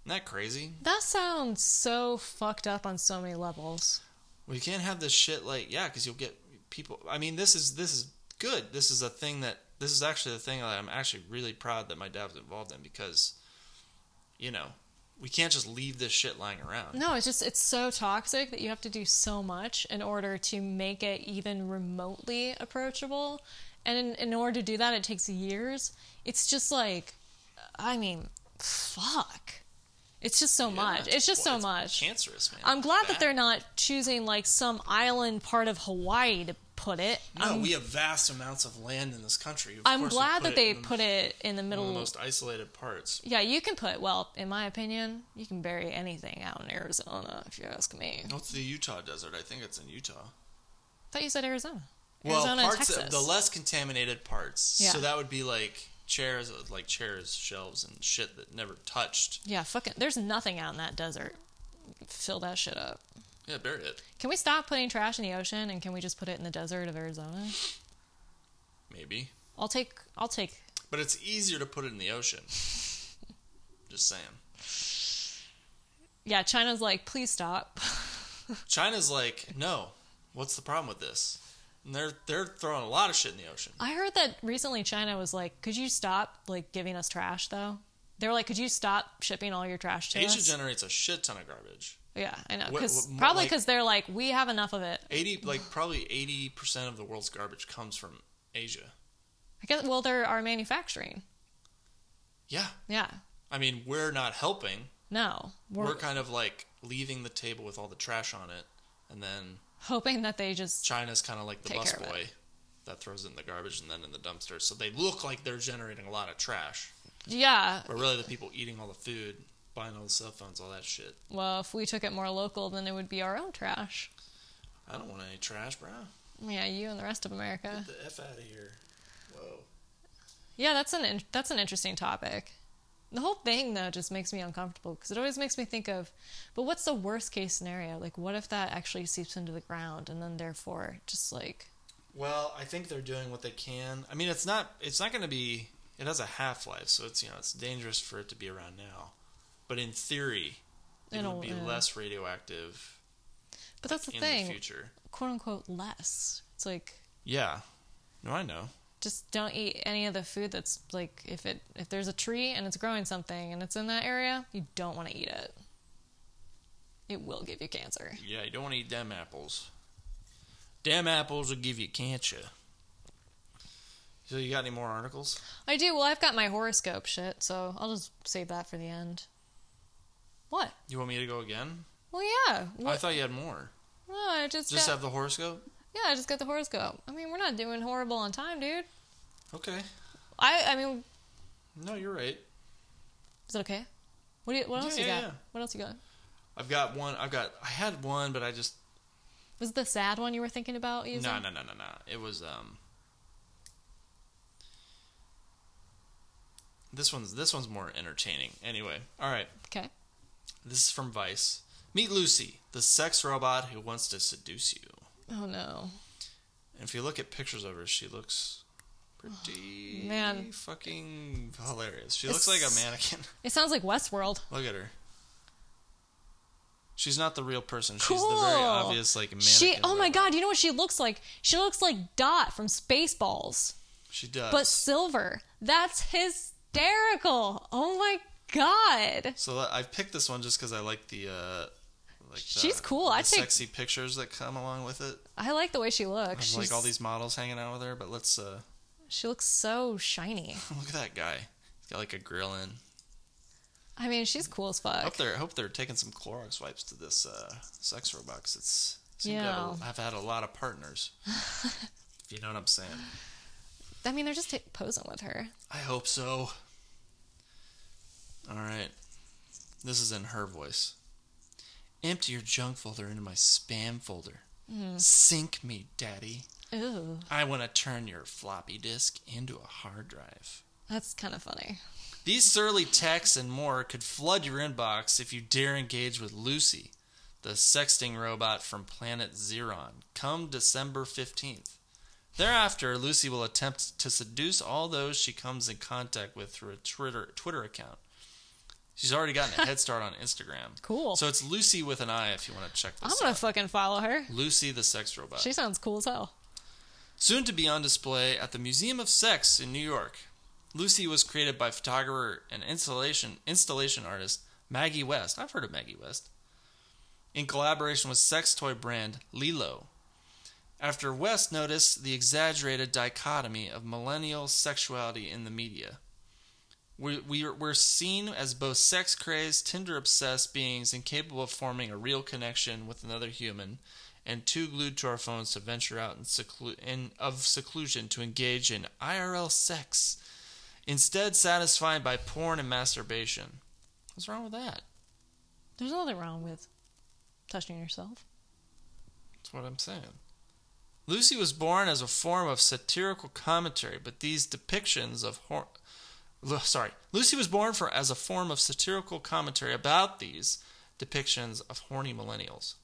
Isn't that crazy? That sounds so fucked up on so many levels. We can't have this shit like yeah, because you'll get people. I mean, this is this is good. This is a thing that this is actually the thing that I'm actually really proud that my dad was involved in because, you know, we can't just leave this shit lying around. No, it's just it's so toxic that you have to do so much in order to make it even remotely approachable. And in, in order to do that, it takes years. It's just like, I mean, fuck. It's just so Yeah, much. It's just well, so it's much. Cancerous, man. I'm glad that they're not choosing like some island part of Hawaii to put it. No, I'm, we have vast amounts of land in this country. Of I'm glad that they put it in the middle. of the most isolated parts. yeah, you can put. Well, in my opinion, you can bury anything out in Arizona, if you ask me. What's the Utah desert? I think it's in Utah. I thought you said Arizona. Well, Arizona and parts of the less contaminated parts. Yeah. So that would be like chairs, like chairs, shelves, and shit that never touched. yeah, fucking. There's nothing out in that desert. Fill that shit up. Yeah, bury it. Can we stop putting trash in the ocean and can we just put it in the desert of Arizona? Maybe, I'll take. I'll take. but it's easier to put it in the ocean. *laughs* Just saying. Yeah, China's like, please stop. *laughs* China's like, no. What's the problem with this? And they're they're throwing a lot of shit in the ocean. I heard that recently China was like, could you stop like giving us trash though? They were like, could you stop shipping all your trash to Asia us? generates a shit ton of garbage. Yeah, I know. What- probably like- because they're like, we have enough of it. Eighty, like probably eighty percent of the world's garbage comes from Asia. I guess. Well, they're our manufacturing. Yeah, Yeah. I mean we're not helping. No, we're, We're kind of like leaving the table with all the trash on it, and then hoping that they just. China's kind of like the Take care of it. busboy that throws it in the garbage and then in the dumpster. So they look like they're generating a lot of trash, Yeah. but really the people eating all the food, buying all the cell phones, all that shit. Well, if we took it more local, then it would be our own trash. I don't want any trash, bro. Yeah, you and the rest of America. Get the f out of here. Whoa. Yeah, that's an in- that's an interesting topic. The whole thing though just makes me uncomfortable because it always makes me think of, but what's the worst case scenario? Like, what if that actually seeps into the ground and then therefore just like Well, I think they're doing what they can. I mean, it's not it's not going to be. It has a half life, so it's you know it's dangerous for it to be around now. But in theory, it It'll, would be uh, less radioactive But that's the in thing, the future. quote unquote less. It's like Yeah. No, I know. just don't eat any of the food that's like if it if there's a tree and it's growing something and it's in that area, you don't want to eat it. It will give you cancer. Yeah, you don't want to eat damn apples. Damn apples will give you cancer. So you got any more articles? I do. Well, I've got my horoscope shit, so I'll just save that for the end. What? You want me to go again? Well, yeah. I thought you had more. No, I just, Just got, have the horoscope? yeah, I just got the horoscope. I mean, we're not doing horrible on time, dude. Okay. I, I mean, No, you're right. is it okay? What do you, what else Yeah, you yeah, got? yeah. What else you got? I've got one. I've got. I had one, but I just. Was it the sad one you were thinking about using? No, no, no, no, no. It was um. This one's this one's more entertaining. Anyway, all right. Okay. This is from Vice. Meet Lucy, the sex robot who wants to seduce you. Oh no. And if you look at pictures of her, she looks pretty *sighs* Man. fucking hilarious. She It's- looks like a mannequin. *laughs* It sounds like Westworld. look at her. She's not the real person. She's Cool. the very obvious like mannequin. She. Oh my god! You know what she looks like? She looks like Dot from Spaceballs, She does. but silver. That's hysterical. Oh my god. So I picked this one just because I like the uh, like the, She's cool. The I'd take- sexy pictures that come along with it. I like the way she looks. Of, like all these models hanging out with her. But let's uh, She looks so shiny. *laughs* look at that guy. He's got like a grill in. I mean, she's cool as I fuck. hope they're I hope they're taking some Clorox wipes to this uh, sex robot 'cause it's seemed to Yeah. a- have had a lot of partners. *laughs* if you know what I'm saying. I mean, they're just t- posing with her. I hope so. All right. This is in her voice. Empty your junk folder into my spam folder. Mm-hmm. Sync me, daddy. Ooh, I want to turn your floppy disk into a hard drive. that's kind of funny. These surly texts and more could flood your inbox if you dare engage with Lucy, the sexting robot from planet Xeron, come December 15th. Thereafter, Lucy will attempt to seduce all those she comes in contact with through a Twitter, Twitter account. She's already gotten a head start on Instagram. *laughs* Cool. So it's Lucy with an I if you want to check this out. I'm gonna out. fucking follow her. Lucy the sex robot. She sounds cool as hell. Soon to be on display at the Museum of Sex in New York. Lucy was created by photographer and installation installation artist Maggie West. I've heard of Maggie West. In collaboration with sex toy brand LELO. After West noticed the exaggerated dichotomy of millennial sexuality in the media. We, we, we're seen as both sex crazed, Tinder obsessed beings incapable of forming a real connection with another human, and too glued to our phones to venture out in, seclu- in of seclusion to engage in IRL sex, instead satisfied by porn and masturbation. What's wrong with that? There's nothing wrong with touching yourself. That's what I'm saying. Lucy was born as a form of satirical commentary, but these depictions of hor- Lu- sorry, Lucy was born for as a form of satirical commentary about these depictions of horny millennials.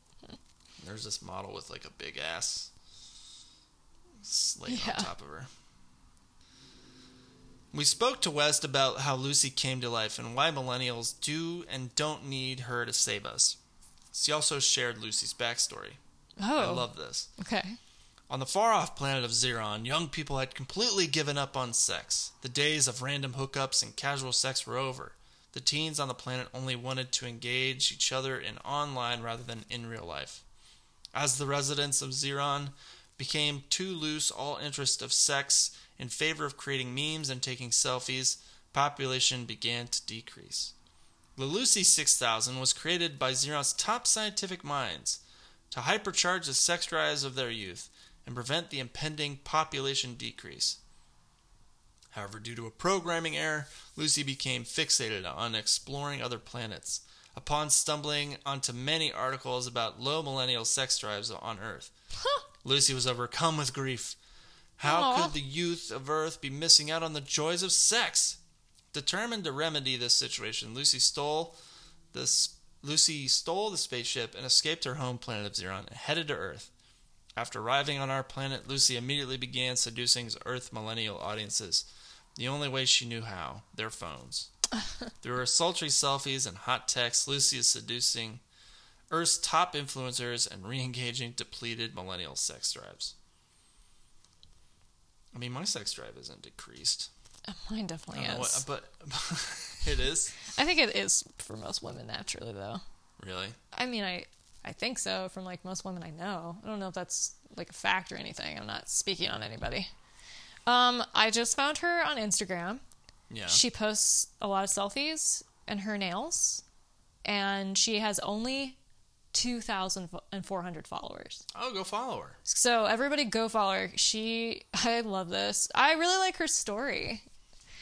*laughs* There's this model with like a big ass laying Yeah. on top of her. We spoke to West about how Lucy came to life and why millennials do and don't need her to save us. She also shared Lucy's backstory. Oh, I love this. Okay. On the far off planet of Xeron, young people had completely given up on sex. The days of random hookups and casual sex were over. The teens on the planet only wanted to engage each other in online rather than in real life. As the residents of Xeron became too loose all interest of sex in favor of creating memes and taking selfies, population began to decrease. The Lucy 6000 was created by Xeron's top scientific minds to hypercharge the sex drives of their youth and prevent the impending population decrease. However, due to a programming error, Lucy became fixated on exploring other planets. Upon stumbling onto many articles about low millennial sex drives on Earth, Lucy was overcome with grief. How Aw. could the youth of Earth be missing out on the joys of sex? Determined to remedy this situation, Lucy stole this Lucy stole the spaceship and escaped her home planet of Xeron and headed to Earth. After arriving on our planet, Lucy immediately began seducing Earth millennial audiences. The only way she knew how their phones. *laughs* Through her sultry selfies and hot texts, Lucy is seducing Earth's top influencers and re engaging depleted millennial sex drives. I mean, my sex drive isn't decreased. Mine definitely is. what- but *laughs* it is? I think it is for most women naturally, though. Really? I mean, I I think so from like most women I know. I don't know if that's like a fact or anything. I'm not speaking on anybody. Um, I just found her on Instagram. Yeah. She posts a lot of selfies and her nails, and she has only two thousand and four hundred followers. Oh, go follow her. So everybody go follow her. She, *laughs* I love this. I really like her story.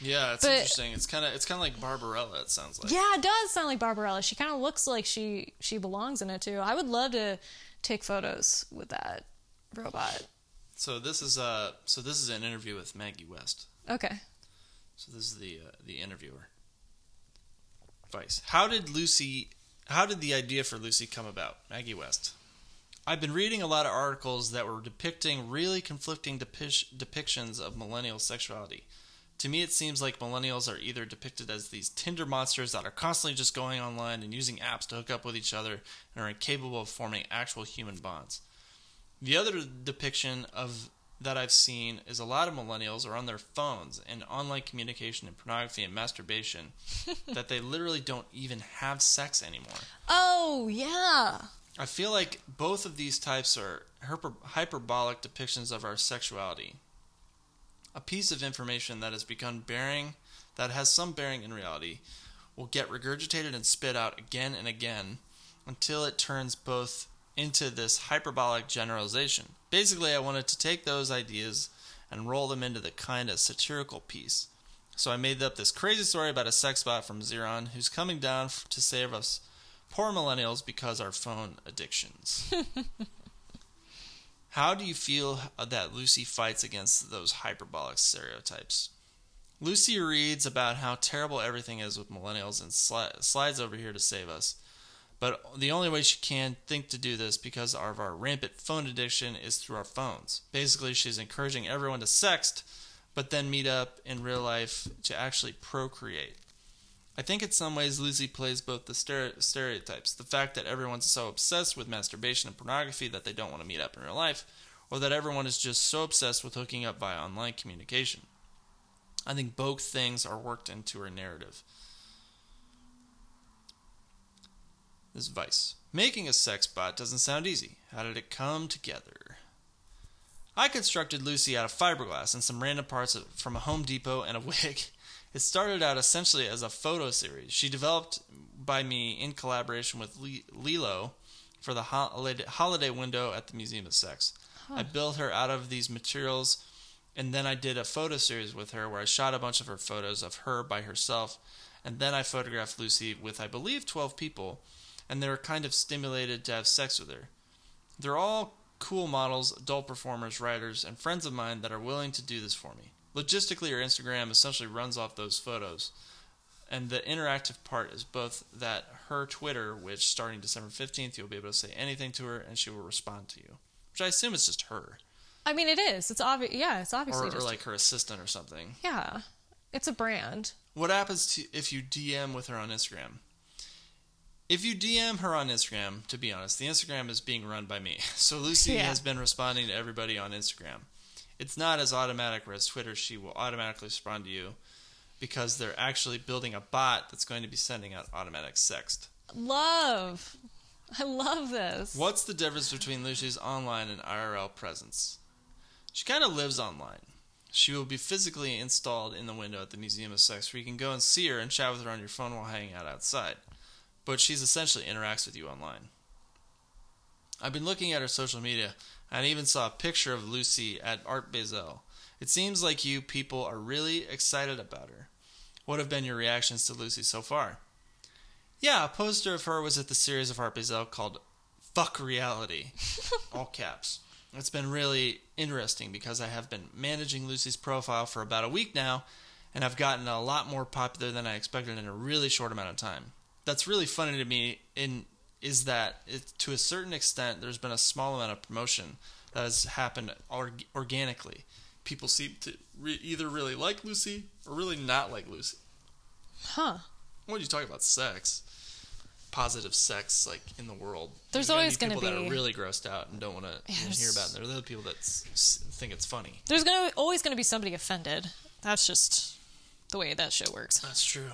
Yeah, it's But- interesting. It's kind of it's kind of like Barbarella. It sounds like. Yeah, it does sound like Barbarella. She kind of looks like she she belongs in it too. I would love to take photos with that robot. So this is uh so this is an interview with Maggie West. Okay. So this is the uh, the interviewer. Vice. How did Lucy? How did the idea for Lucy come about? Maggie West. I've been reading a lot of articles that were depicting really conflicting depi- depictions of millennial sexuality. To me, it seems like millennials are either depicted as these Tinder monsters that are constantly just going online and using apps to hook up with each other and are incapable of forming actual human bonds. The other depiction of that I've seen is a lot of millennials are on their phones and online communication and pornography and masturbation *laughs* that they literally don't even have sex anymore. Oh yeah. I feel like both of these types are hyper- hyperbolic depictions of our sexuality. A piece of information that has begun bearing, that has some bearing in reality, will get regurgitated and spit out again and again until it turns both into this hyperbolic generalization. Basically, I wanted to take those ideas and roll them into the kind of satirical piece. So I made up this crazy story about a sex bot from Xeron who's coming down to save us poor millennials because our phone addictions. *laughs* How do you feel uh, that Lucy fights against those hyperbolic stereotypes? Lucy reads about how terrible everything is with millennials and sli- slides over here to save us. But the only way she can think to do this because of our rampant phone addiction is through our phones. Basically, she's encouraging everyone to sext, but then meet up in real life to actually procreate. I think in some ways Lucy plays both the stere- stereotypes the fact that everyone's so obsessed with masturbation and pornography that they don't want to meet up in real life, or that everyone is just so obsessed with hooking up via online communication. I think both things are worked into her narrative. This Vice. Making a sex bot doesn't sound easy. How did it come together? I constructed Lucy out of fiberglass and some random parts from a Home Depot and a *laughs* wig. It started out essentially as a photo series she developed by me in collaboration with Le- LELO, for the holiday, holiday window at the Museum of Sex. I built her out of these materials, and then I did a photo series with her where I shot a bunch of her photos of her by herself, and then I photographed Lucy with, I believe, 12 people, and they were kind of stimulated to have sex with her. They're all cool models, adult performers, writers, and friends of mine that are willing to do this for me. Logistically, her Instagram essentially runs off those photos. And the interactive part is both that her Twitter, which starting December 15th, you'll be able to say anything to her and she will respond to you. Which I assume is just her. I mean, it is. It's obvious. Yeah, it's obviously Or, or like her assistant or something. yeah. It's a brand. What happens to if you DM with her on Instagram? If you DM her on Instagram, to be honest, the Instagram is being run by me. *laughs* So Lucy Yeah. has been responding to everybody on Instagram. It's not as automatic whereas Twitter she will automatically respond to you because they're actually building a bot that's going to be sending out automatic sext. Love. I love this. What's the difference between Lucy's online and IRL presence? She kind of lives online. She will be physically installed in the window at the Museum of Sex where you can go and see her and chat with her on your phone while hanging out outside. But she's essentially interacts with you online. I've been looking at her social media and I even saw a picture of Lucy at Art Basel. It seems like you people are really excited about her. What have been your reactions to Lucy so far? Yeah, a poster of her was at the series of Art Basel called Fuck Reality. *laughs* All caps. It's been really interesting because I have been managing Lucy's profile for about a week now, and I've gotten a lot more popular than I expected in a really short amount of time. That's really funny to me in is that it, to a certain extent there's been a small amount of promotion that has happened org- organically. People seem to re- either really like Lucy or really not like Lucy. Huh. When you talk about sex, positive sex, like in the world, There's gonna always gonna be people that are really grossed out and don't want to Yeah, hear about it. There are other people that s- think it's funny. There's gonna always gonna be somebody offended. That's just the way that shit works. That's true.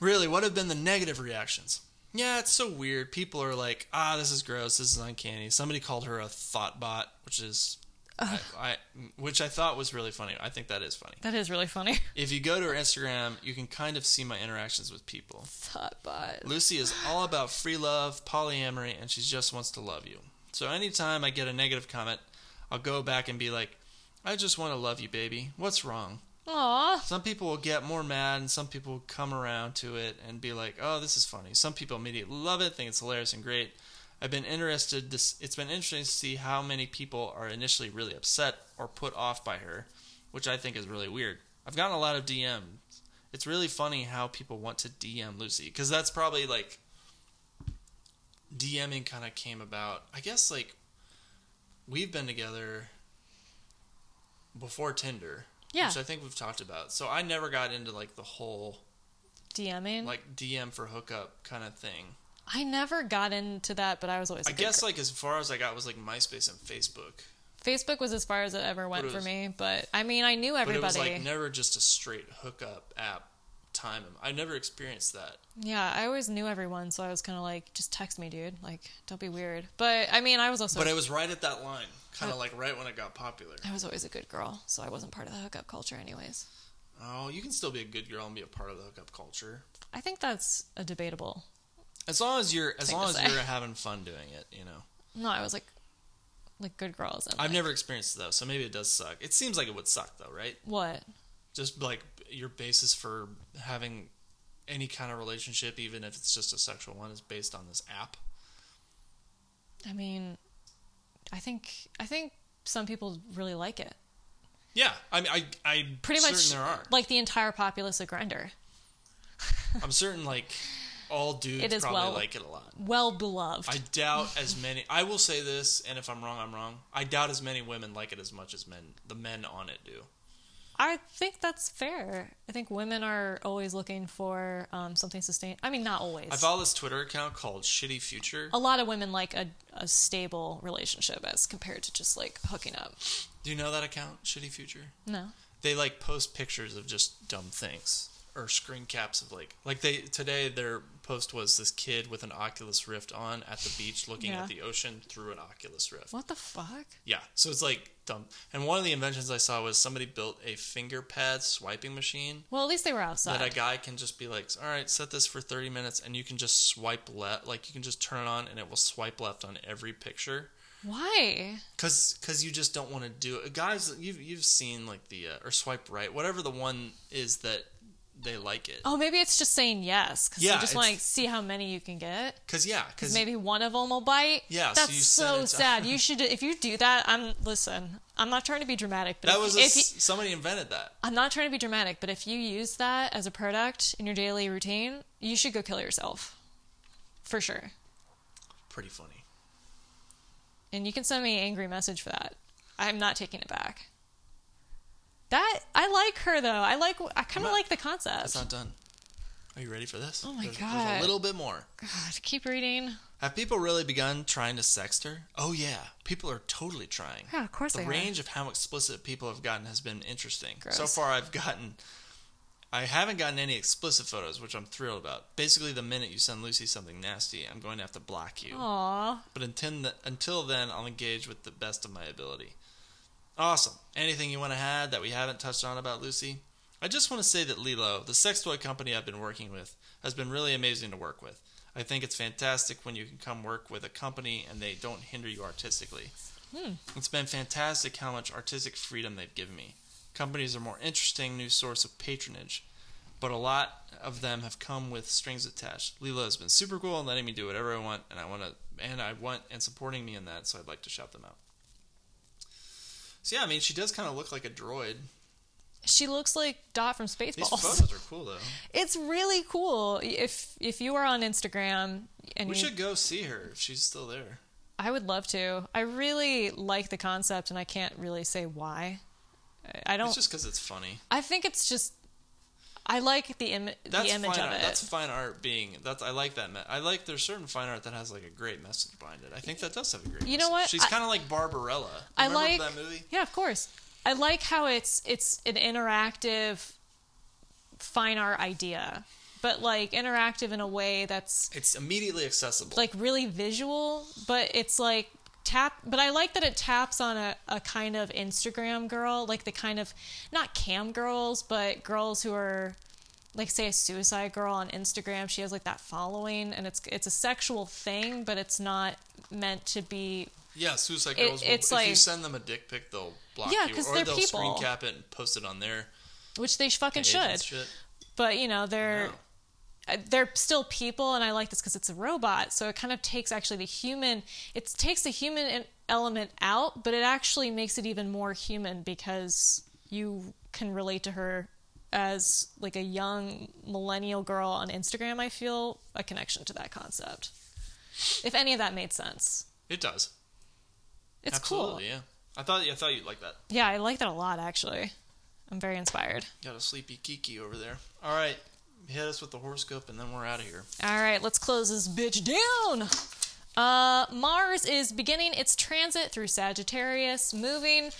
Really, what have been the negative reactions? Yeah, it's so weird. People are like, "Ah, this is gross. This is uncanny." Somebody called her a thought bot, which is, I, I, which I thought was really funny. I think that is funny. That is really funny. *laughs* If you go to her Instagram, you can kind of see my interactions with people. Thought bot. Lucy is all about free love, polyamory, and she just wants to love you. So anytime I get a negative comment, I'll go back and be like, I just want to love you, baby. What's wrong? Aw. Some people will get more mad, and some people come around to it and be like, oh, this is funny. Some people immediately love it, think it's hilarious and great. I've been interested. This it's been interesting to see how many people are initially really upset or put off by her, which I think is really weird. I've gotten a lot of DMs. It's really funny how people want to DM Lucy because that's probably like DMing kind of came about. I guess like we've been together before Tinder, Yeah. which I think we've talked about. So I never got into like the whole DMing. like DM for hookup kind of thing. I never got into that, but I was always. I guess like as far as I got was like MySpace and Facebook, Facebook was as far as it ever went it for was- me. But I mean, I knew but everybody. it was like never just a straight hookup app. Time I never experienced that. yeah, I always knew everyone, so I was kind of like, just text me, dude. Like, don't be weird. But I mean, I was also. But it was right at that line, kind of like right when it got popular. I was always a good girl, so I wasn't part of the hookup culture, anyways. Oh, you can still be a good girl and be a part of the hookup culture. I think that's a debatable. As long as you're as long as say. you're having fun doing it, you know. No, I was like, like good girls. I've like, never experienced it though, so maybe it does suck. It seems like it would suck though, right? What? Just like your basis for having any kind of relationship, even if it's just a sexual one, is based on this app. I mean, I think I think some people really like it. Yeah, I mean, I I Pretty certain much there are. like the entire populace of Grindr. *laughs* I'm certain like all dudes It is probably well- like it a lot. Well beloved. I doubt as many. I will say this, and if I'm wrong, I'm wrong. I doubt as many women like it as much as men. The men on it do. I think that's fair. I think women are always looking for um, something sustained. I mean, not always. I follow this Twitter account called Shitty Future. a lot of women like a, a stable relationship as compared to just like hooking up. Do you know that account, Shitty Future? No. They like post pictures of just dumb things or screen caps of like like they today their post was this kid with an Oculus Rift on at the beach looking Yeah. at the ocean through an Oculus Rift. What the fuck? Yeah, so it's like And one of the inventions I saw was somebody built a finger pad swiping machine Well, at least they were outside. that a guy can just be like, all right, set this for 30 minutes, and you can just swipe left. Like you can just turn it on, and it will swipe left on every picture. Why? Cause, cause you just don't want to do it, guys. You've you've seen like the uh, or swipe right, whatever the one is that they like it. Oh, maybe it's just saying yes because Yeah, you just want to see how many you can get. Cause yeah, cause Maybe one of them will bite. Yeah, so that's so, to- sad. *laughs* You should if you do that. I'm listen. I'm not trying to be dramatic, but that if, was a if you, somebody invented that. I'm not trying to be dramatic, but if you use that as a product in your daily routine, you should go kill yourself, for sure. Pretty funny. And you can send me an angry message for that. I'm not taking it back. That I like her though. I like. I kind of like the concept. It's not done. Are you ready for this? Oh my there's, God. There's a little bit more. God, keep reading. Have people really begun trying to sext her? Oh yeah, people are totally trying. Yeah, of course the range of how explicit people have gotten has been interesting. So far, I've gotten, I haven't gotten any explicit photos, which I'm thrilled about. Basically, the minute you send Lucy something nasty, I'm going to have to block you. are. Aw, But until th- until then, I'll engage with the best of my ability. Awesome. Anything you want to add that we haven't touched on about Lucy? I just want to say that LELO, the sex toy company I've been working with, has been really amazing to work with. I think it's fantastic when you can come work with a company and they don't hinder you artistically. Hmm. It's been fantastic how much artistic freedom they've given me. Companies are more interesting new source of patronage, but a lot of them have come with strings attached. LELO has been super cool and letting me do whatever I want, and I want to, and I want and supporting me in that. So I'd like to shout them out. So yeah, I mean, she does kind of look like a droid. she looks like Dot from Spaceballs. These photos are cool though. *laughs* It's really cool. If if you are on Instagram and We you, should go see her if she's still there. I would love to. I really like the concept, and I can't really say why. I- I don't. It's just because it's funny. I think it's just. I like the, Im- the That's image fine of art. it. That's fine art being. That's I like that. Me- I like there's certain fine art that has like a great message behind it. I think that does have a great. You know what? She's kind of like Barbarella. You I like that movie. Yeah, of course. I like how it's it's an interactive fine art idea, but like interactive in a way that's It's immediately accessible. like really visual, but it's like tap but I like that it taps on a, a kind of Instagram girl, like the kind of not cam girls, but girls who are like say a suicide girl on Instagram. She has like that following and it's it's a sexual thing, but it's not meant to be yeah, Suicide it- Girls. will, it's if you send them a dick pic, they'll block Yeah, you, or they're they'll people. screen cap it and post it on their which they fucking page should. But you know, they're they're still people and i like this because it's a robot so it kind of takes actually the human it takes the human element out but it actually makes it even more human because you can relate to her as like a young millennial girl on instagram i feel a connection to that concept if any of that made sense It does. it's Absolutely, cool yeah. I thought I thought you'd like that. yeah i like that a lot actually i'm very inspired Got a sleepy Kiki over there. All right, hit us with the horoscope, and then we're out of here. All right, let's close this bitch down. Uh, Mars is beginning its transit through Sagittarius, moving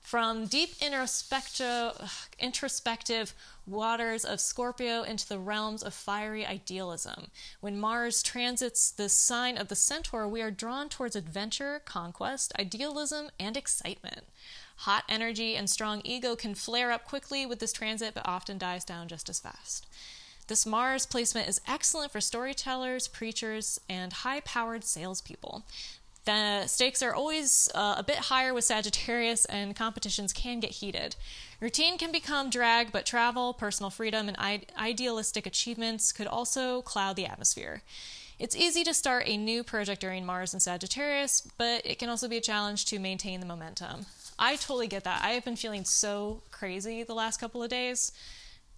from deep introspective, introspective waters of Scorpio into the realms of fiery idealism. When Mars transits the sign of the Centaur, we are drawn towards adventure, conquest, idealism, and excitement. Hot energy and strong ego can flare up quickly with this transit, but often dies down just as fast. This Mars placement is excellent for storytellers, preachers, and high powered salespeople. The stakes are always uh, a bit higher with Sagittarius, and competitions can get heated. Routine can become drag, but travel, personal freedom, and I- idealistic achievements could also cloud the atmosphere. It's easy to start a new project during Mars and Sagittarius, but it can also be a challenge to maintain the momentum. I totally get that. I have been feeling so crazy the last couple of days.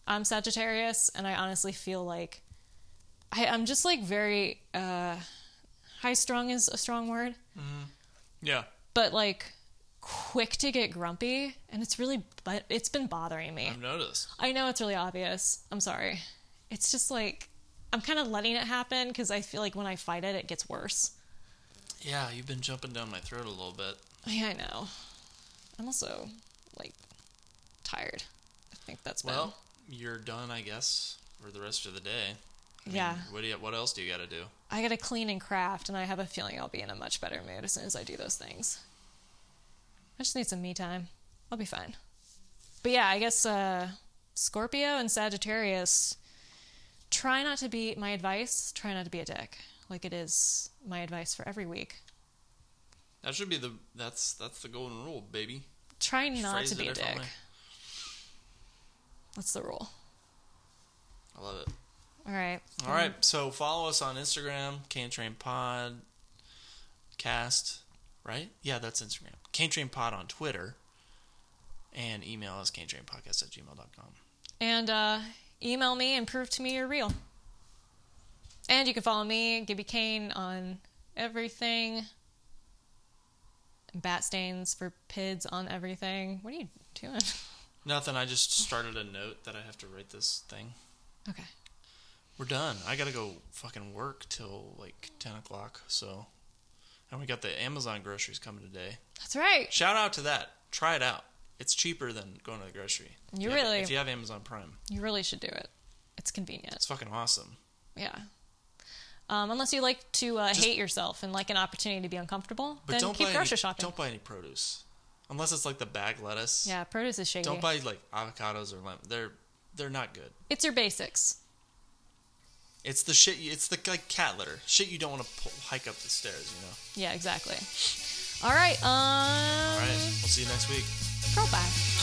I'm Sagittarius, and I honestly feel like I, I'm just like very uh, high strung is a strong word, Yeah, but like quick to get grumpy, and it's really but it's been bothering me. I've noticed. I know it's really obvious. I'm sorry. It's just like I'm kind of letting it happen because I feel like when I fight it, it gets worse. Yeah, you've been jumping down my throat a little bit. Yeah, I know. I'm also like tired. I think that's been Well, you're done, I guess, for the rest of the day. I mean, yeah. What do you? What else do you got to do? I gotta clean and craft, and I have a feeling I'll be in a much better mood as soon as I do those things. I just need some me time. I'll be fine. But yeah, I guess uh, Scorpio and Sagittarius. Try not to be my advice. Try not to be a dick, like it is my advice for every week. That should be the that's that's the golden rule, baby. Try not Phrase to be a dick. That's the rule. I love it. All right. All right, so follow us on Instagram, Cane Train Pod, Cast, right? Yeah, that's Instagram. Cane Train Pod on Twitter, and email us canetrainpodcast at gmail.com. And uh, email me and prove to me you're real. And you can follow me, Gibby Kane, on everything. Bat stains for PIDs on everything. What are you doing? *laughs* Nothing, I just started a note that I have to write this thing. Okay. We're done. I gotta go fucking work till like 10 o'clock, so. And we got the Amazon groceries coming today. That's right. Shout out to that. Try it out. It's cheaper than going to the grocery. If You have- really- If you have Amazon Prime, You really should do it. It's convenient. it's fucking awesome. Yeah. Um, unless you like to uh, Just- hate yourself and like an opportunity to be uncomfortable, But then don't keep grocery any, shopping. Don't buy any produce, unless it's like the bag lettuce. Yeah, produce is shady. Don't buy like avocados or lemon. They're they're not good. It's your basics. It's the shit. You, it's the like cat litter shit. You don't want to hike up the stairs. You know. Yeah, exactly. All right. Um, All right. We'll see you next week. Girl, bye.